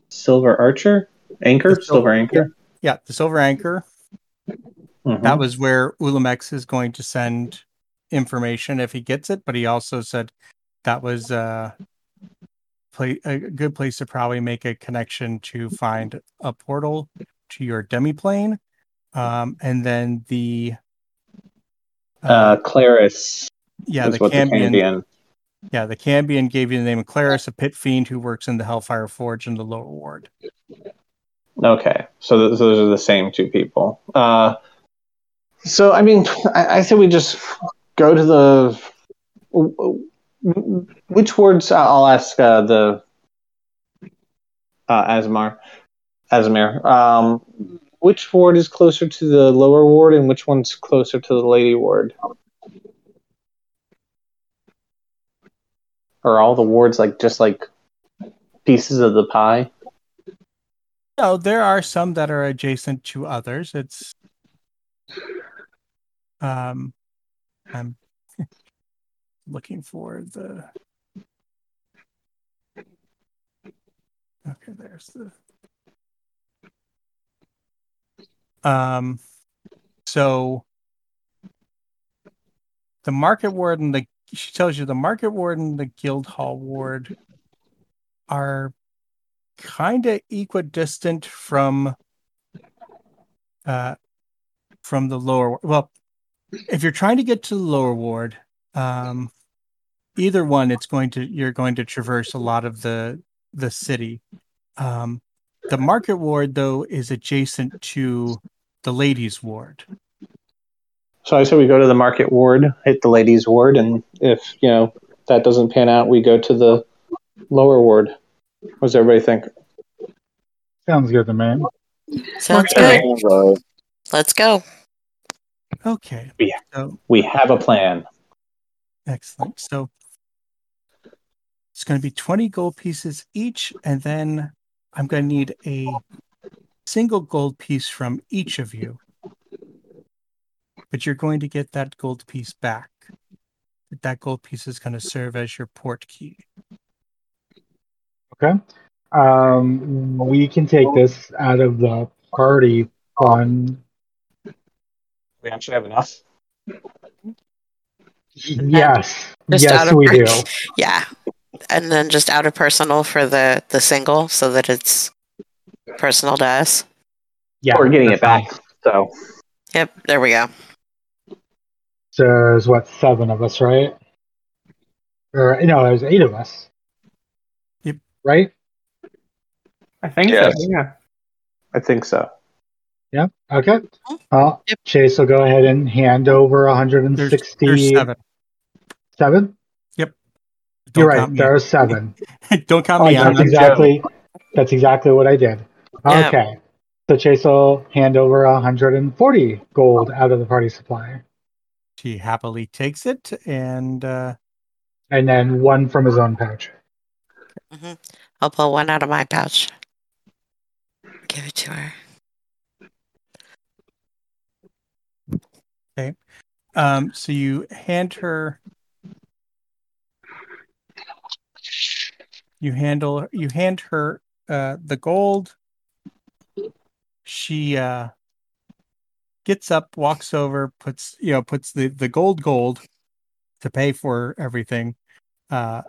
Silver Archer, Anchor, The Sil- Silver Anchor. yeah, the Silver Anchor. Mhm. That was where Ulamex is going to send information if he gets it, but he also said that was uh, play, a good place to probably make a connection to find a portal to your demiplane. Um, and then the uh, Claris yeah, the what the yeah, the Cambion gave you the name of Claris, a pit fiend who works in the Hellfire Forge in the lower ward. Okay, so th- those are the same two people. Uh, so I mean, I, I say we just go to the which words? I'll ask uh, the uh, Asmar, Asmir. Um, which ward is closer to the lower ward, and which one's closer to the lady ward? Are all the wards like just like pieces of the pie? No, there are some that are adjacent to others. It's um I'm looking for the Okay, there's the um so the market ward and the she tells you the market ward and the guild hall ward are kind of equidistant from uh from the lower well if you're trying to get to the lower ward um either one it's going to you're going to traverse a lot of the the city um the market ward though is adjacent to the ladies ward So I say we go to the market ward, hit the ladies ward, and if you know that doesn't pan out, we go to the lower ward. What does everybody think? Sounds good to me. Sounds Okay. good. Let's go. okay Yeah. so We have a plan. Excellent. So it's going to be 20 gold pieces each, and then I'm going to need a single gold piece from each of you. But you're going to get that gold piece back. That gold piece is going to serve as your port key. Okay. Um, we can take this out of the party fund. We actually have enough. Yes. Just out yes, of we per- do. Yeah. And then just out of personal for the the single so that it's personal to us. Yeah. We're getting it back. fine. So Yep, there we go. So there's what seven of us, right? Or no, there's eight of us. Yep. Right? I think Yes. so. Yeah. I think so. Yeah. Okay. Mm-hmm. Well, Yep. Chase will go ahead and hand over There's, 167. there's seven. Don't You're right. count me. There are seven. Don't count Oh, me. I'm that's not exactly. That's exactly what I did. Yeah. Okay. So Chase will hand over 140 gold out of the party supply, She happily takes it, and uh, and then one from his own pouch. I'll pull one out of my pouch. Give it to her. Okay. Um, so you hand her. You handle. You hand her uh, the gold. She uh, gets up, walks over, puts you know puts the the gold gold to pay for everything uh,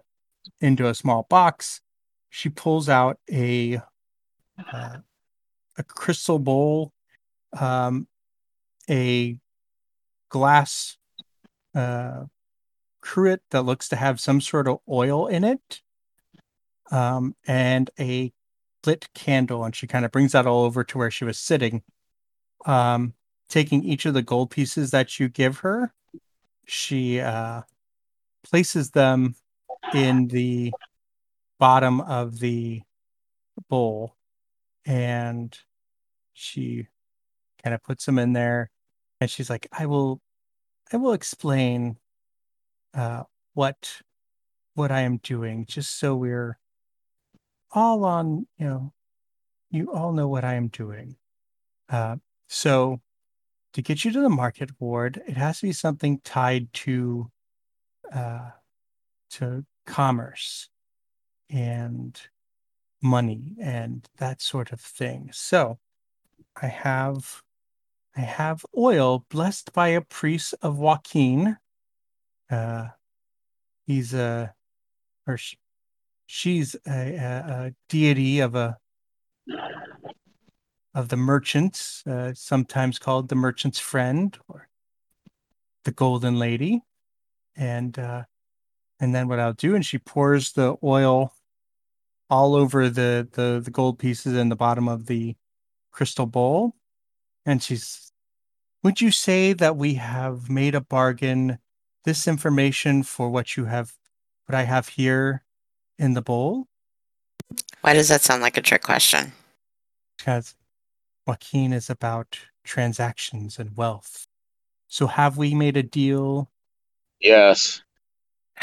into a small box. She pulls out a uh, a crystal bowl, um, a glass uh, cruet that looks to have some sort of oil in it, um, and a lit candle. And she kind of brings that all over to where she was sitting. Um, taking each of the gold pieces that you give her, she uh, places them in the bottom of the bowl and she kind of puts them in there and she's like i will i will explain uh what what i am doing just so we're all on you know you all know what i am doing uh so to get you to the market ward it has to be something tied to uh to commerce and money and that sort of thing. So I have I have oil blessed by a priest of Waukeen. Uh he's a or sh- she's a, a, a deity of a of the merchants, uh, sometimes called the merchant's friend or the golden lady. And uh and then what I'll do, and she pours the oil all over the the the gold pieces in the bottom of the crystal bowl, and she's. Would you say that we have made a bargain? This information for what you have, what I have here in the bowl, Why does that sound like a trick question? because Waukeen is about transactions and wealth. So have we made a deal? Yes.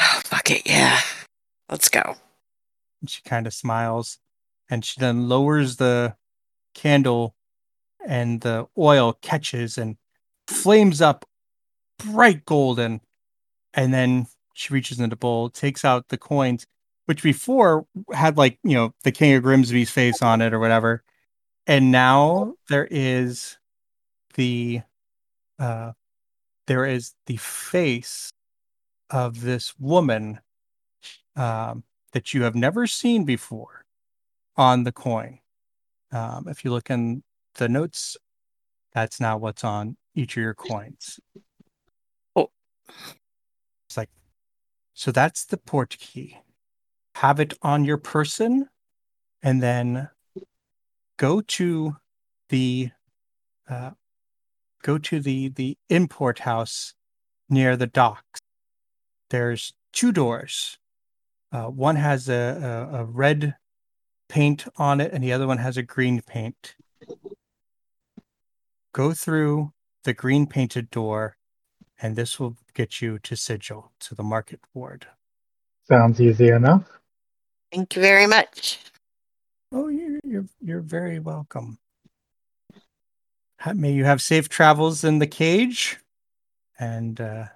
Oh, fuck it, yeah. Let's go. And she kind of smiles and she then lowers the candle and the oil catches and flames up bright golden. And then she reaches into the bowl, takes out the coins, which before had like, you know, the King of Grimsby's face on it or whatever. And now there is the uh there is the face of this woman um that you have never seen before on the coin. Um, if you look in the notes That's not what's on each of your coins. Oh. It's like, so that's the port key. Have it on your person and then go to the uh, go to the the import house near the docks. There's two doors. Uh, one has a, a, a red paint on it, and the other one has a green paint. Go through the green painted door, and this will get you to Sigil, to the market ward. Sounds easy enough. Thank you very much. Oh, you're you're, you're very welcome. May you have safe travels in the cage, and uh,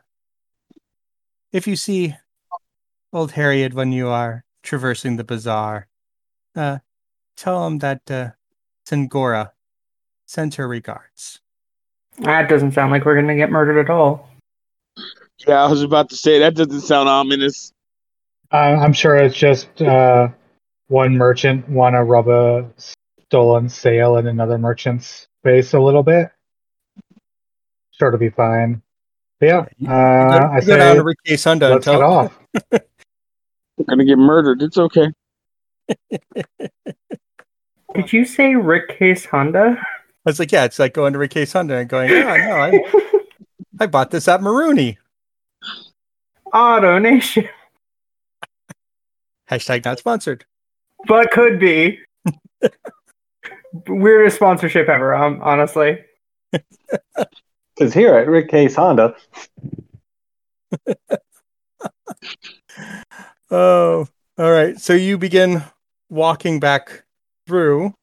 if you see old Harriet when you are traversing the bazaar, uh, tell him that uh, Sengora sends her regards. That doesn't sound like we're gonna get murdered at all. Yeah, I was about to say that doesn't sound ominous. I'm sure it's just uh, one merchant want to rub a stolen sale in another merchant's face a little bit. Sure to be fine. But yeah, You- uh, you go, I you go down say to Ricky Sunda let's tell get off. We're gonna get murdered. It's okay. Did you say Rick Case Honda? I was like, yeah, it's like going to Ricky Honda and going, yeah, no, I, I bought this at Marooney. Auto Nation, Hashtag not sponsored. but could be. Weirdest sponsorship ever, um, honestly. Because here at Rick Case Honda, Oh, all right. So you begin walking back through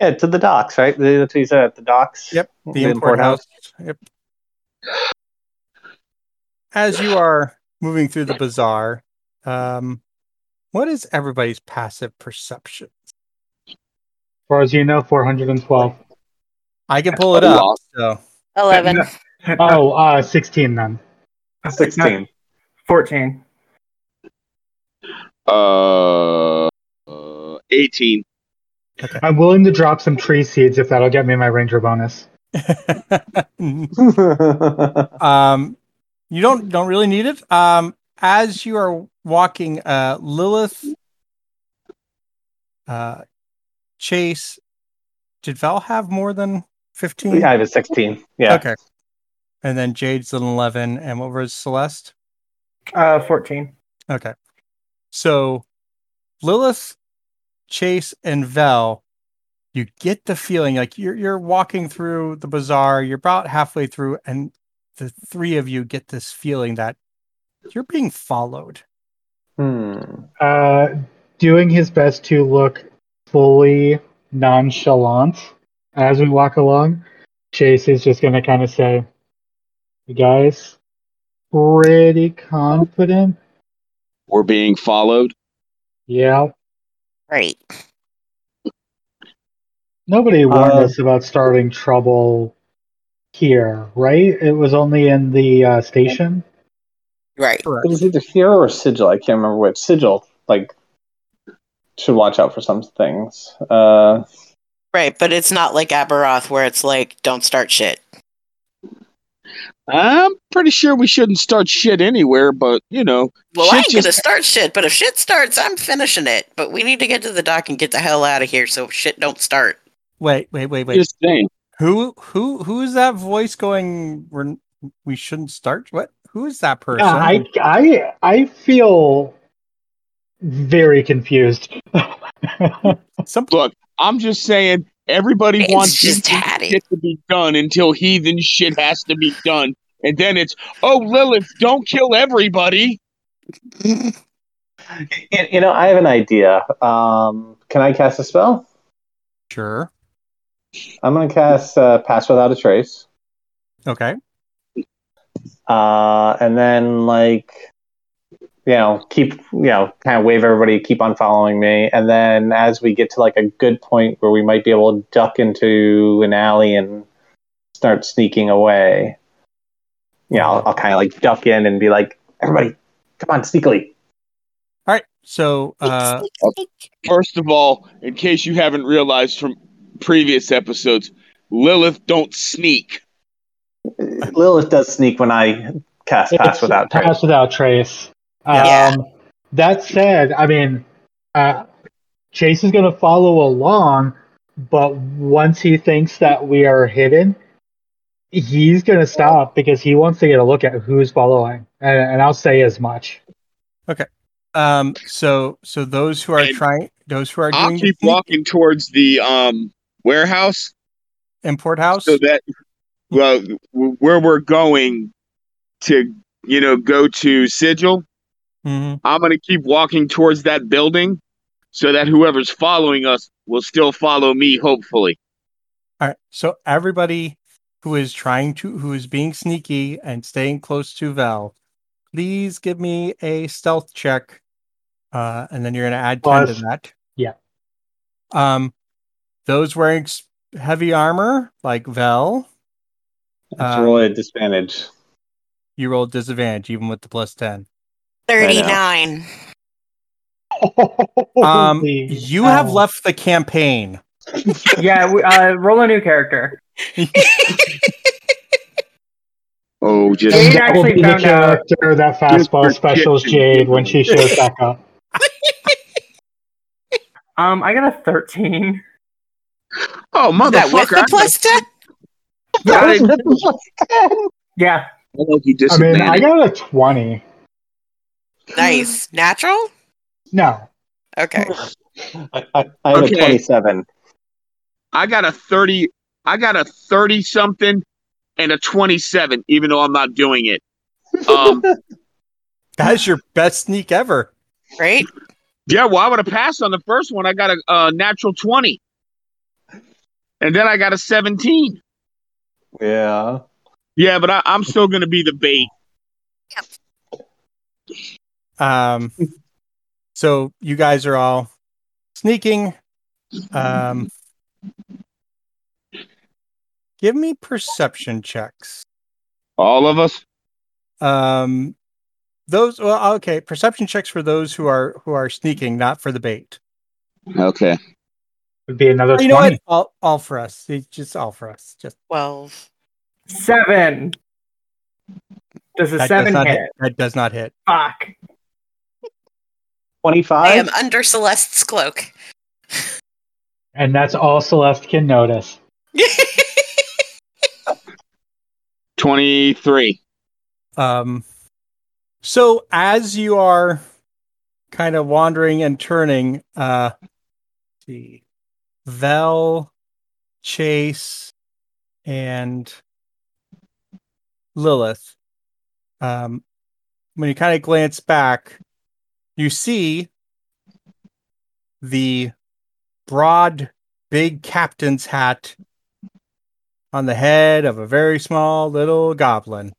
yeah, to the docks, right? That's what you said at the docks. Yep, the, import, house. Yep. As you are moving through the bazaar, um, what is everybody's passive perception? As far as you know, 412. I can pull it up. So 11. Oh, uh, 16 then. Sixteen. 14. Uh, uh, eighteen. I'm willing to drop some tree seeds if that'll get me my ranger bonus. um, you don't don't really need it. Um, as you are walking, uh, Lilith, uh, Chase, did Val have more than fifteen? yeah, I have a sixteen. Yeah. Okay. And then Jade's an eleven, and what was Celeste? Uh, 14. Okay. So Lilith, Chase, and Vel, you get the feeling like you're you're walking through the bazaar, you're about halfway through, and the three of you get this feeling that you're being followed. Hmm. Uh, doing his best to look fully nonchalant as we walk along. Chase is just going to kind of say, "You guys, pretty confident? We're being followed. Yeah. Right. Nobody warned Uh, us about starting trouble here, right? It was only in the uh, station. Right. It was either here or Sigil. I can't remember which. Sigil, like, should watch out for some things. Uh, Right. But it's not like Aberoth where it's like, don't start shit. I'm pretty sure we shouldn't start shit anywhere, but you know, Well, I ain't just- gonna start shit, but if shit starts, I'm finishing it. But we need to get to the dock and get the hell out of here so shit don't start. Wait, wait, wait, wait. just saying. Who who who is that voice going? We're we shouldn't start. What? Who is that person? Yeah, I, I, I feel very confused. Some Look, I'm just saying. Everybody It's wants just shit to be done until heathen shit has to be done, and then it's oh Lilith, don't kill everybody. you, you know, I have an idea. Um, can I cast a spell? sure. I'm going to cast uh, Pass Without a Trace. Okay. Uh, and then, like, you know, keep, you know, kind of wave everybody, keep on following me. And then as we get to, like, a good point where we might be able to duck into an alley and start sneaking away, you know, I'll, I'll kind of, like, duck in and be like, everybody, come on, sneakily. All right. So uh, First of all, in case you haven't realized from previous episodes, Lilith don't sneak. Lilith does sneak when I cast pass It's without trace. pass without trace. Yeah. Um, that said, I mean, uh, Chase is going to follow along, but once he thinks that we are hidden, he's going to stop because he wants to get a look at who's following, and, and I'll say as much. Okay. Um, so so those who are And trying, those who are I'll doing keep walking towards the um warehouse import house. so that well where we're going to you know go to Sigil Mhm. i'm going to keep walking towards that building so that whoever's following us will still follow me hopefully All right. So everybody who is trying to, who is being sneaky and staying close to Val, please give me a stealth check, uh, and then you're going to add ten Plus- to that. yeah. Um, those wearing heavy armor like Vel, It's Um, really a disadvantage. you roll disadvantage even with the plus ten. 39. Um, you have hell. left the campaign. Yeah, we, uh, roll a new character. oh just Jade will actually be the found out- character that fastball Just specials Jade when she shows back up. Um, I got a 13. oh Is that with the plus 10? I, Yeah, I you I mean, I got a 20. Nice. Natural? No. Okay. I, I, I have Okay. a 27. I got a 30 I got a 30 something and a 27 even though I'm not doing it. Um That's your best sneak ever. Right? yeah, well I would have passed on the first one. I got a, uh natural 20. And then I got a 17. Yeah. Yeah, but I, I'm still going to be the bait. Um, so you guys are all sneaking. Um, give me perception checks. All of us. Um, those well, okay, perception checks for those who are who are sneaking, not for the bait. Okay. Would be another You know 20. what? All all for us. It's just all for us. Just 12. seven. Does a that does seven not hit? hit. That does not hit. Fuck. 25? I am under Celeste's cloak. And that's all Celeste can notice. 23. Um, so as you are kind of wandering and turning, uh, let's see, Vel, Chase, and Lilith. Um, when you kind of glance back, you see the broad, big captain's hat on the head of a very small little goblin.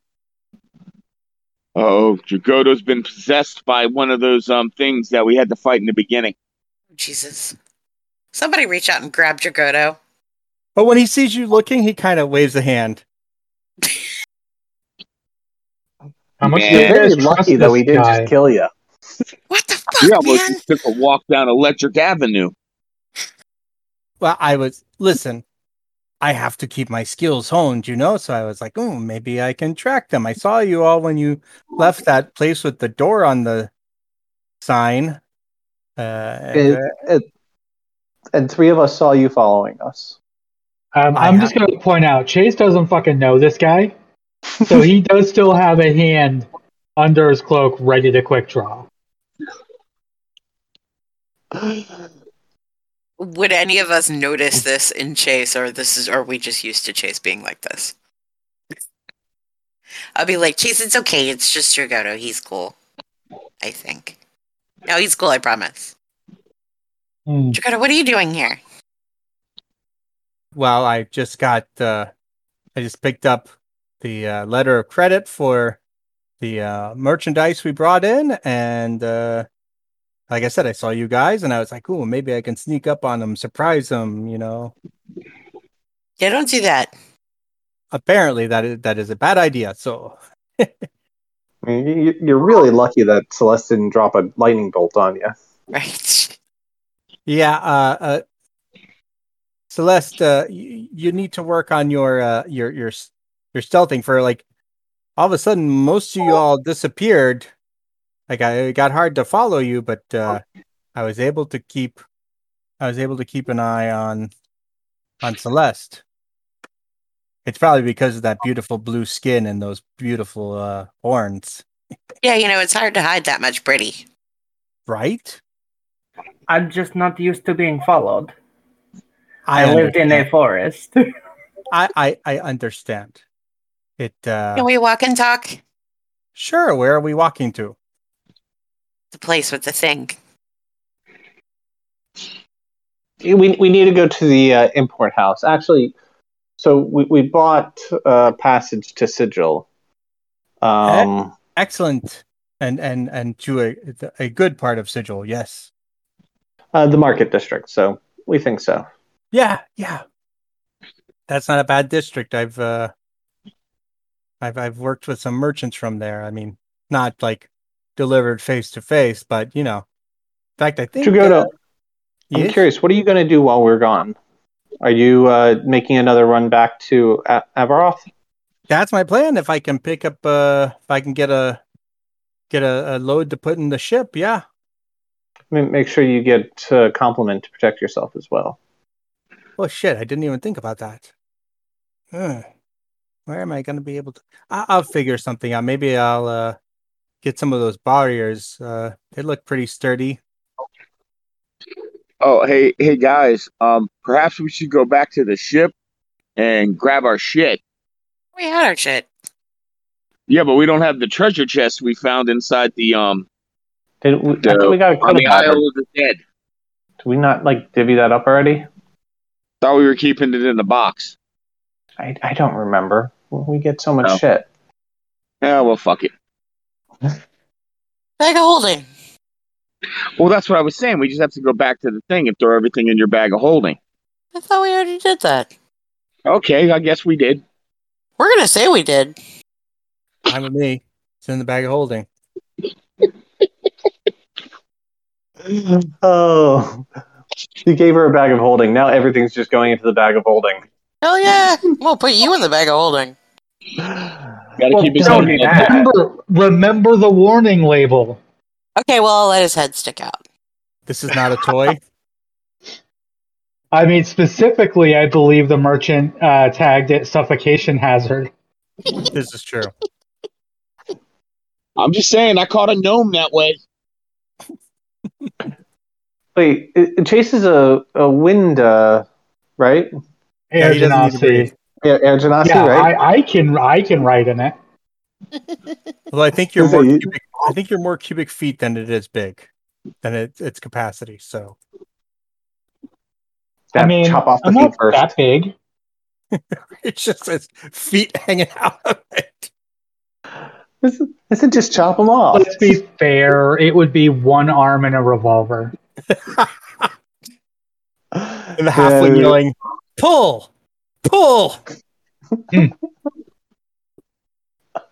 Oh, Dragoto's been possessed by one of those um things that we had to fight in the beginning. Jesus. Somebody reach out and grab Dragoto. But when he sees you looking, he kind of waves a hand. How much Man. you You're very lucky that we didn't guy? just kill you. What the fuck, We almost man? took a walk down Electric Avenue. Well, I was listen. I have to keep my skills honed, you know. So I was like, "Oh, maybe I can track them." I saw you all when you left that place with the door on the sign. Uh, and, It, uh, it, and three of us saw you following us. Um, I I'm just going to point out Chase doesn't fucking know this guy. So he does still have a hand under his cloak ready to quick draw. Would any of us notice this in Chase, or this is, or are we just used to Chase being like this? I'll be like, Chase, it's okay. It's just Dragoto. He's cool. I think. No, he's cool. I promise. Dragoto, what are you doing here? well, I just got. Uh, I just picked up the uh, letter of credit for the uh, merchandise we brought in, and uh, like I said, I saw you guys, and I was like, "Oh, maybe I can sneak up on them, surprise them," you know. Yeah, don't do that. apparently that is that is a bad idea. So I mean, you- you're really lucky that Celeste didn't drop a lightning bolt on you. Right. Yeah, uh, uh Celeste, uh, you, you need to work on your uh, your your your stealthing for like all of a sudden most of you all disappeared. Like I it got hard to follow you, but uh, I was able to keep I was able to keep an eye on on Celeste. It's probably because of that beautiful blue skin and those beautiful uh, horns, Yeah, you know, it's hard to hide that much pretty. right? I'm just not used to being followed. I, lived in a forest. I, I I understand. It uh Can we walk and talk? sure, where are we walking to? The place with the thing. We we need to go to the uh, import house. Actually, so we we bought uh, passage to Sigil. Um, Excellent. And and and to a a good part of Sigil, yes. Uh, the market district. So we think so. Yeah, yeah. That's not a bad district. I've uh I've I've worked with some merchants from there. I mean, not like delivered face to face, but you know. In fact, I think Dragoto, uh, I'm yes? curious. What are you going to do while we're gone? Are you uh, making another run back to A- Avaroth? That's my plan. If I can pick up, uh, if I can get a get a, a load to put in the ship, yeah. Ma- Make sure you get a compliment to protect yourself as well. Oh shit! I didn't even think about that. Ugh. Where am I going to be able to? I- I'll figure something out. Maybe I'll uh, get some of those bariaurs. Uh, they look pretty sturdy. Oh, hey, hey guys. Um, perhaps we should go back to the ship and grab our shit. We had our shit. Yeah, but we don't have the treasure chest we found inside the um Did we, I The- thought we got a on the Isle of the Dead. Did we not like divvy that up already? Thought we were keeping it in the box. I, I don't remember. We get so much No. shit. Yeah, well, fuck it. Bag of holding. Well, that's what I was saying. We just have to go back to the thing and throw everything in your bag of holding. I thought we already did that. Okay, I guess we did. We're gonna say we did. I'm with me. It's in the bag of holding. Oh, you gave her a bag of holding. Now everything's just going into the bag of holding. Hell yeah! we'll put you in the bag of holding. Got to Well, keep it don't simple. do that. Remember, remember the warning label. Okay, well, I'll let his head stick out. This is not a toy. I mean, specifically, I believe the merchant uh, tagged it suffocation hazard. this is true. I'm just saying, I caught a gnome that way. Wait, it, it chases a, a wind, uh, right? Yeah, Air he doesn't need to Genasi. Yeah, air genasi, Yeah, right? I, I can I can write in it. Well, I think you're Is more it- cubic, I think you're more cubic feet than it is big, than it, its capacity. So I mean, chop off the I'm feet not first. that big. it's just its feet hanging out of it. Isn't, isn't just chop them off? Let's be fair. It would be one arm and a revolver. And the halfling Yeah, yelling, "Pull, pull!" Hmm.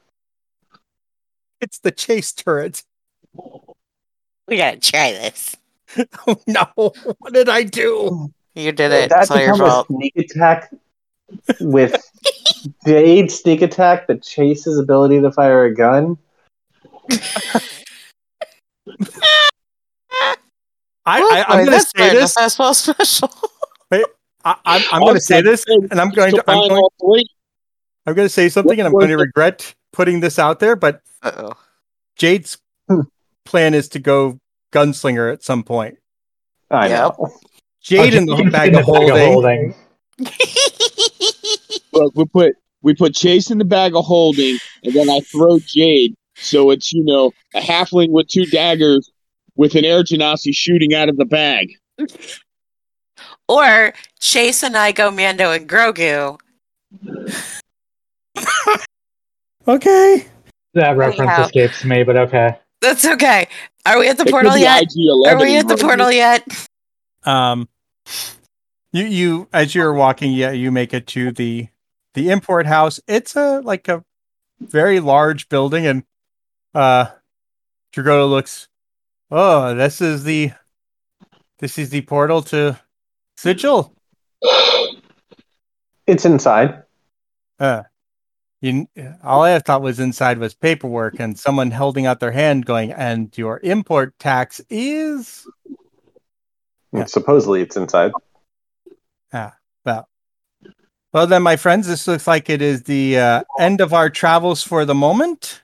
it's the chase turret. We gotta try this. Oh no! What did I do? You did it. That It's all your fault. sneak attack with Jade sneak attack that chases ability to fire a gun. I, I, I'm going to say this. fastball special. I, I'm, I'm going to say this, and I'm going to I'm going. I'm going to say something, and I'm going to regret putting this out there. But Uh oh. Jade's Hmm. plan is to go gunslinger at some point. I Yep. know. Jade in the bag the of holding. Look, we put we put Chase in the bag of holding, and then I throw Jade. So it's you know a halfling with two daggers with an air genasi shooting out of the bag. or Chase and I go Mando and Grogu. Okay. That reference Anyhow. escapes me, but okay. That's okay. Are we at the It portal yet? Are we at the version. portal yet? Um, you you as you're walking, yeah, you make it to the the import house. It's a like a very large building, and uh, Dragoto looks. Oh, this is the this is the portal to Sigil. It's inside. Uh, you, all I thought was inside was paperwork and someone holding out their hand going, and your import tax is. Yeah. Supposedly it's inside. Yeah, well, well then, my friends, this looks like it is the uh, end of our travels for the moment.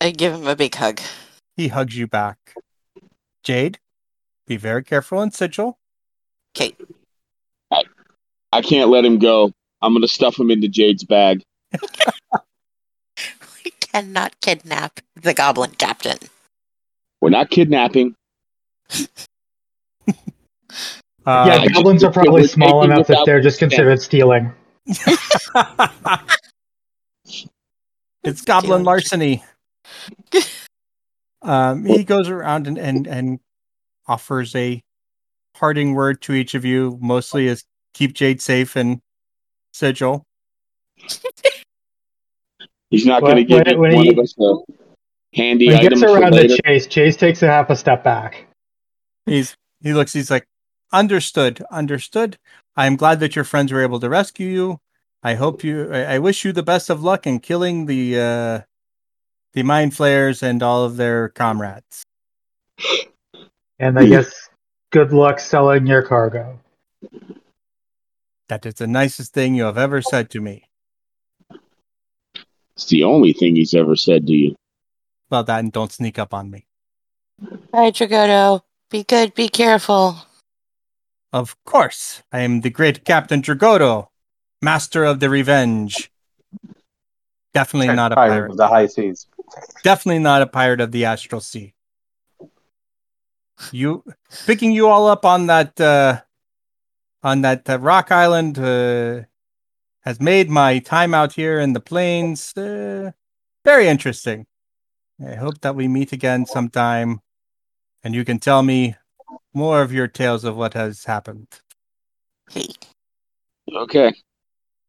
I give him a big hug. He hugs you back. Jade, be very careful and Sigil. Okay. I can't let him go. I'm gonna stuff him into Jade's bag. We cannot kidnap the goblin captain. We're not kidnapping. Uh, yeah, goblins are probably small enough that they're just consent. considered stealing. it's goblin larceny. um, he goes around and, and, and offers a parting word to each of you, mostly as keep Jade safe and Sigil. He's not gonna give when- when one he- of us a handy When he item gets for around later. to Chase, Chase takes a half a step back. He's he looks. He's like, understood, understood. I'm glad that your friends were able to rescue you. I hope you. I, I wish you the best of luck in killing the uh, the mind flayers and all of their comrades. And I guess good luck selling your cargo. That is the nicest thing you have ever said to me. It's the only thing he's ever said to you. Well, that and don't sneak up on me. Bye, Dragoto. Be good. Be careful. Of course, I am the great Captain Dragoto, master of the revenge. Definitely not a Pirate pirate. of the high seas. Definitely not a pirate of the astral sea. You picking you all up on that uh, on that uh, rock island uh, has made my time out here in the planes uh, very interesting. I hope that we meet again sometime, and you can tell me more of your tales of what has happened. Hey, Okay.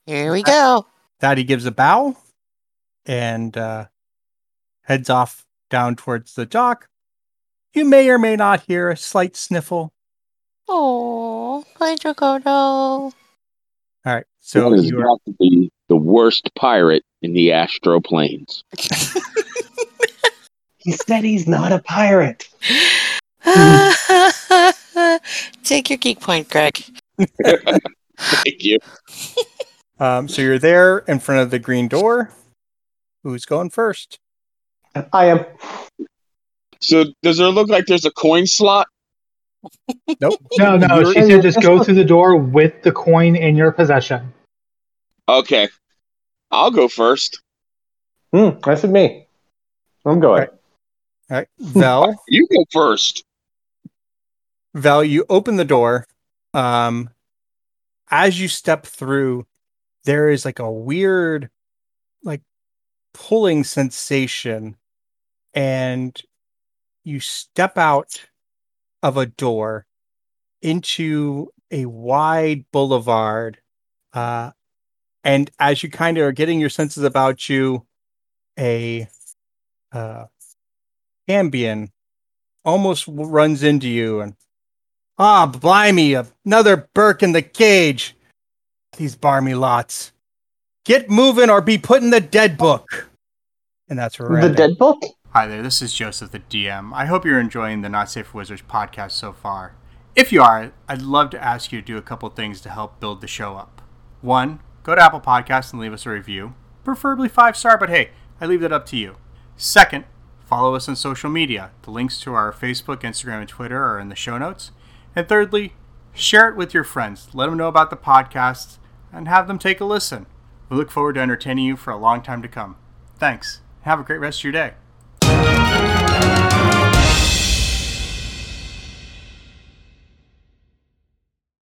here we go. Daddy gives a bow and uh, heads off down towards the dock. You may or may not hear a slight sniffle. Oh, bye, Dragoto. All right, so One is you are about to be the worst pirate in the Astral Planes. He said he's not a pirate. Take your geek point, Greg. Thank you. um, so you're there in front of the green door. Who's going first? I am. So does there look like there's a coin slot? Nope. No, no, You're- she said just go through the door with the coin in your possession. Okay. I'll go first. Hmm, that's with me. I'm going. Right. All right, Vel. You go first. Val, you open the door. Um, as you step through, there is like a weird, like pulling sensation, and you step out of a door into a wide boulevard. Uh, and as you kind of are getting your senses about you, a uh, Ambien almost runs into you and Ah, blimey, another berk in the cage. These barmy lots. Get moving or be put in the dead book. And that's where The dead book? Hi there, this is Joseph the DM. I hope you're enjoying the Not Safe for Wizards podcast so far. If you are, I'd love to ask you to do a couple things to help build the show up. One, go to Apple Podcasts and leave us a review, preferably five star, but hey, I leave that up to you. Second, follow us on social media. The links to our Facebook, Instagram, and Twitter are in the show notes. And thirdly, share it with your friends. Let them know about the podcast and have them take a listen. We look forward to entertaining you for a long time to come. Thanks. Have a great rest of your day.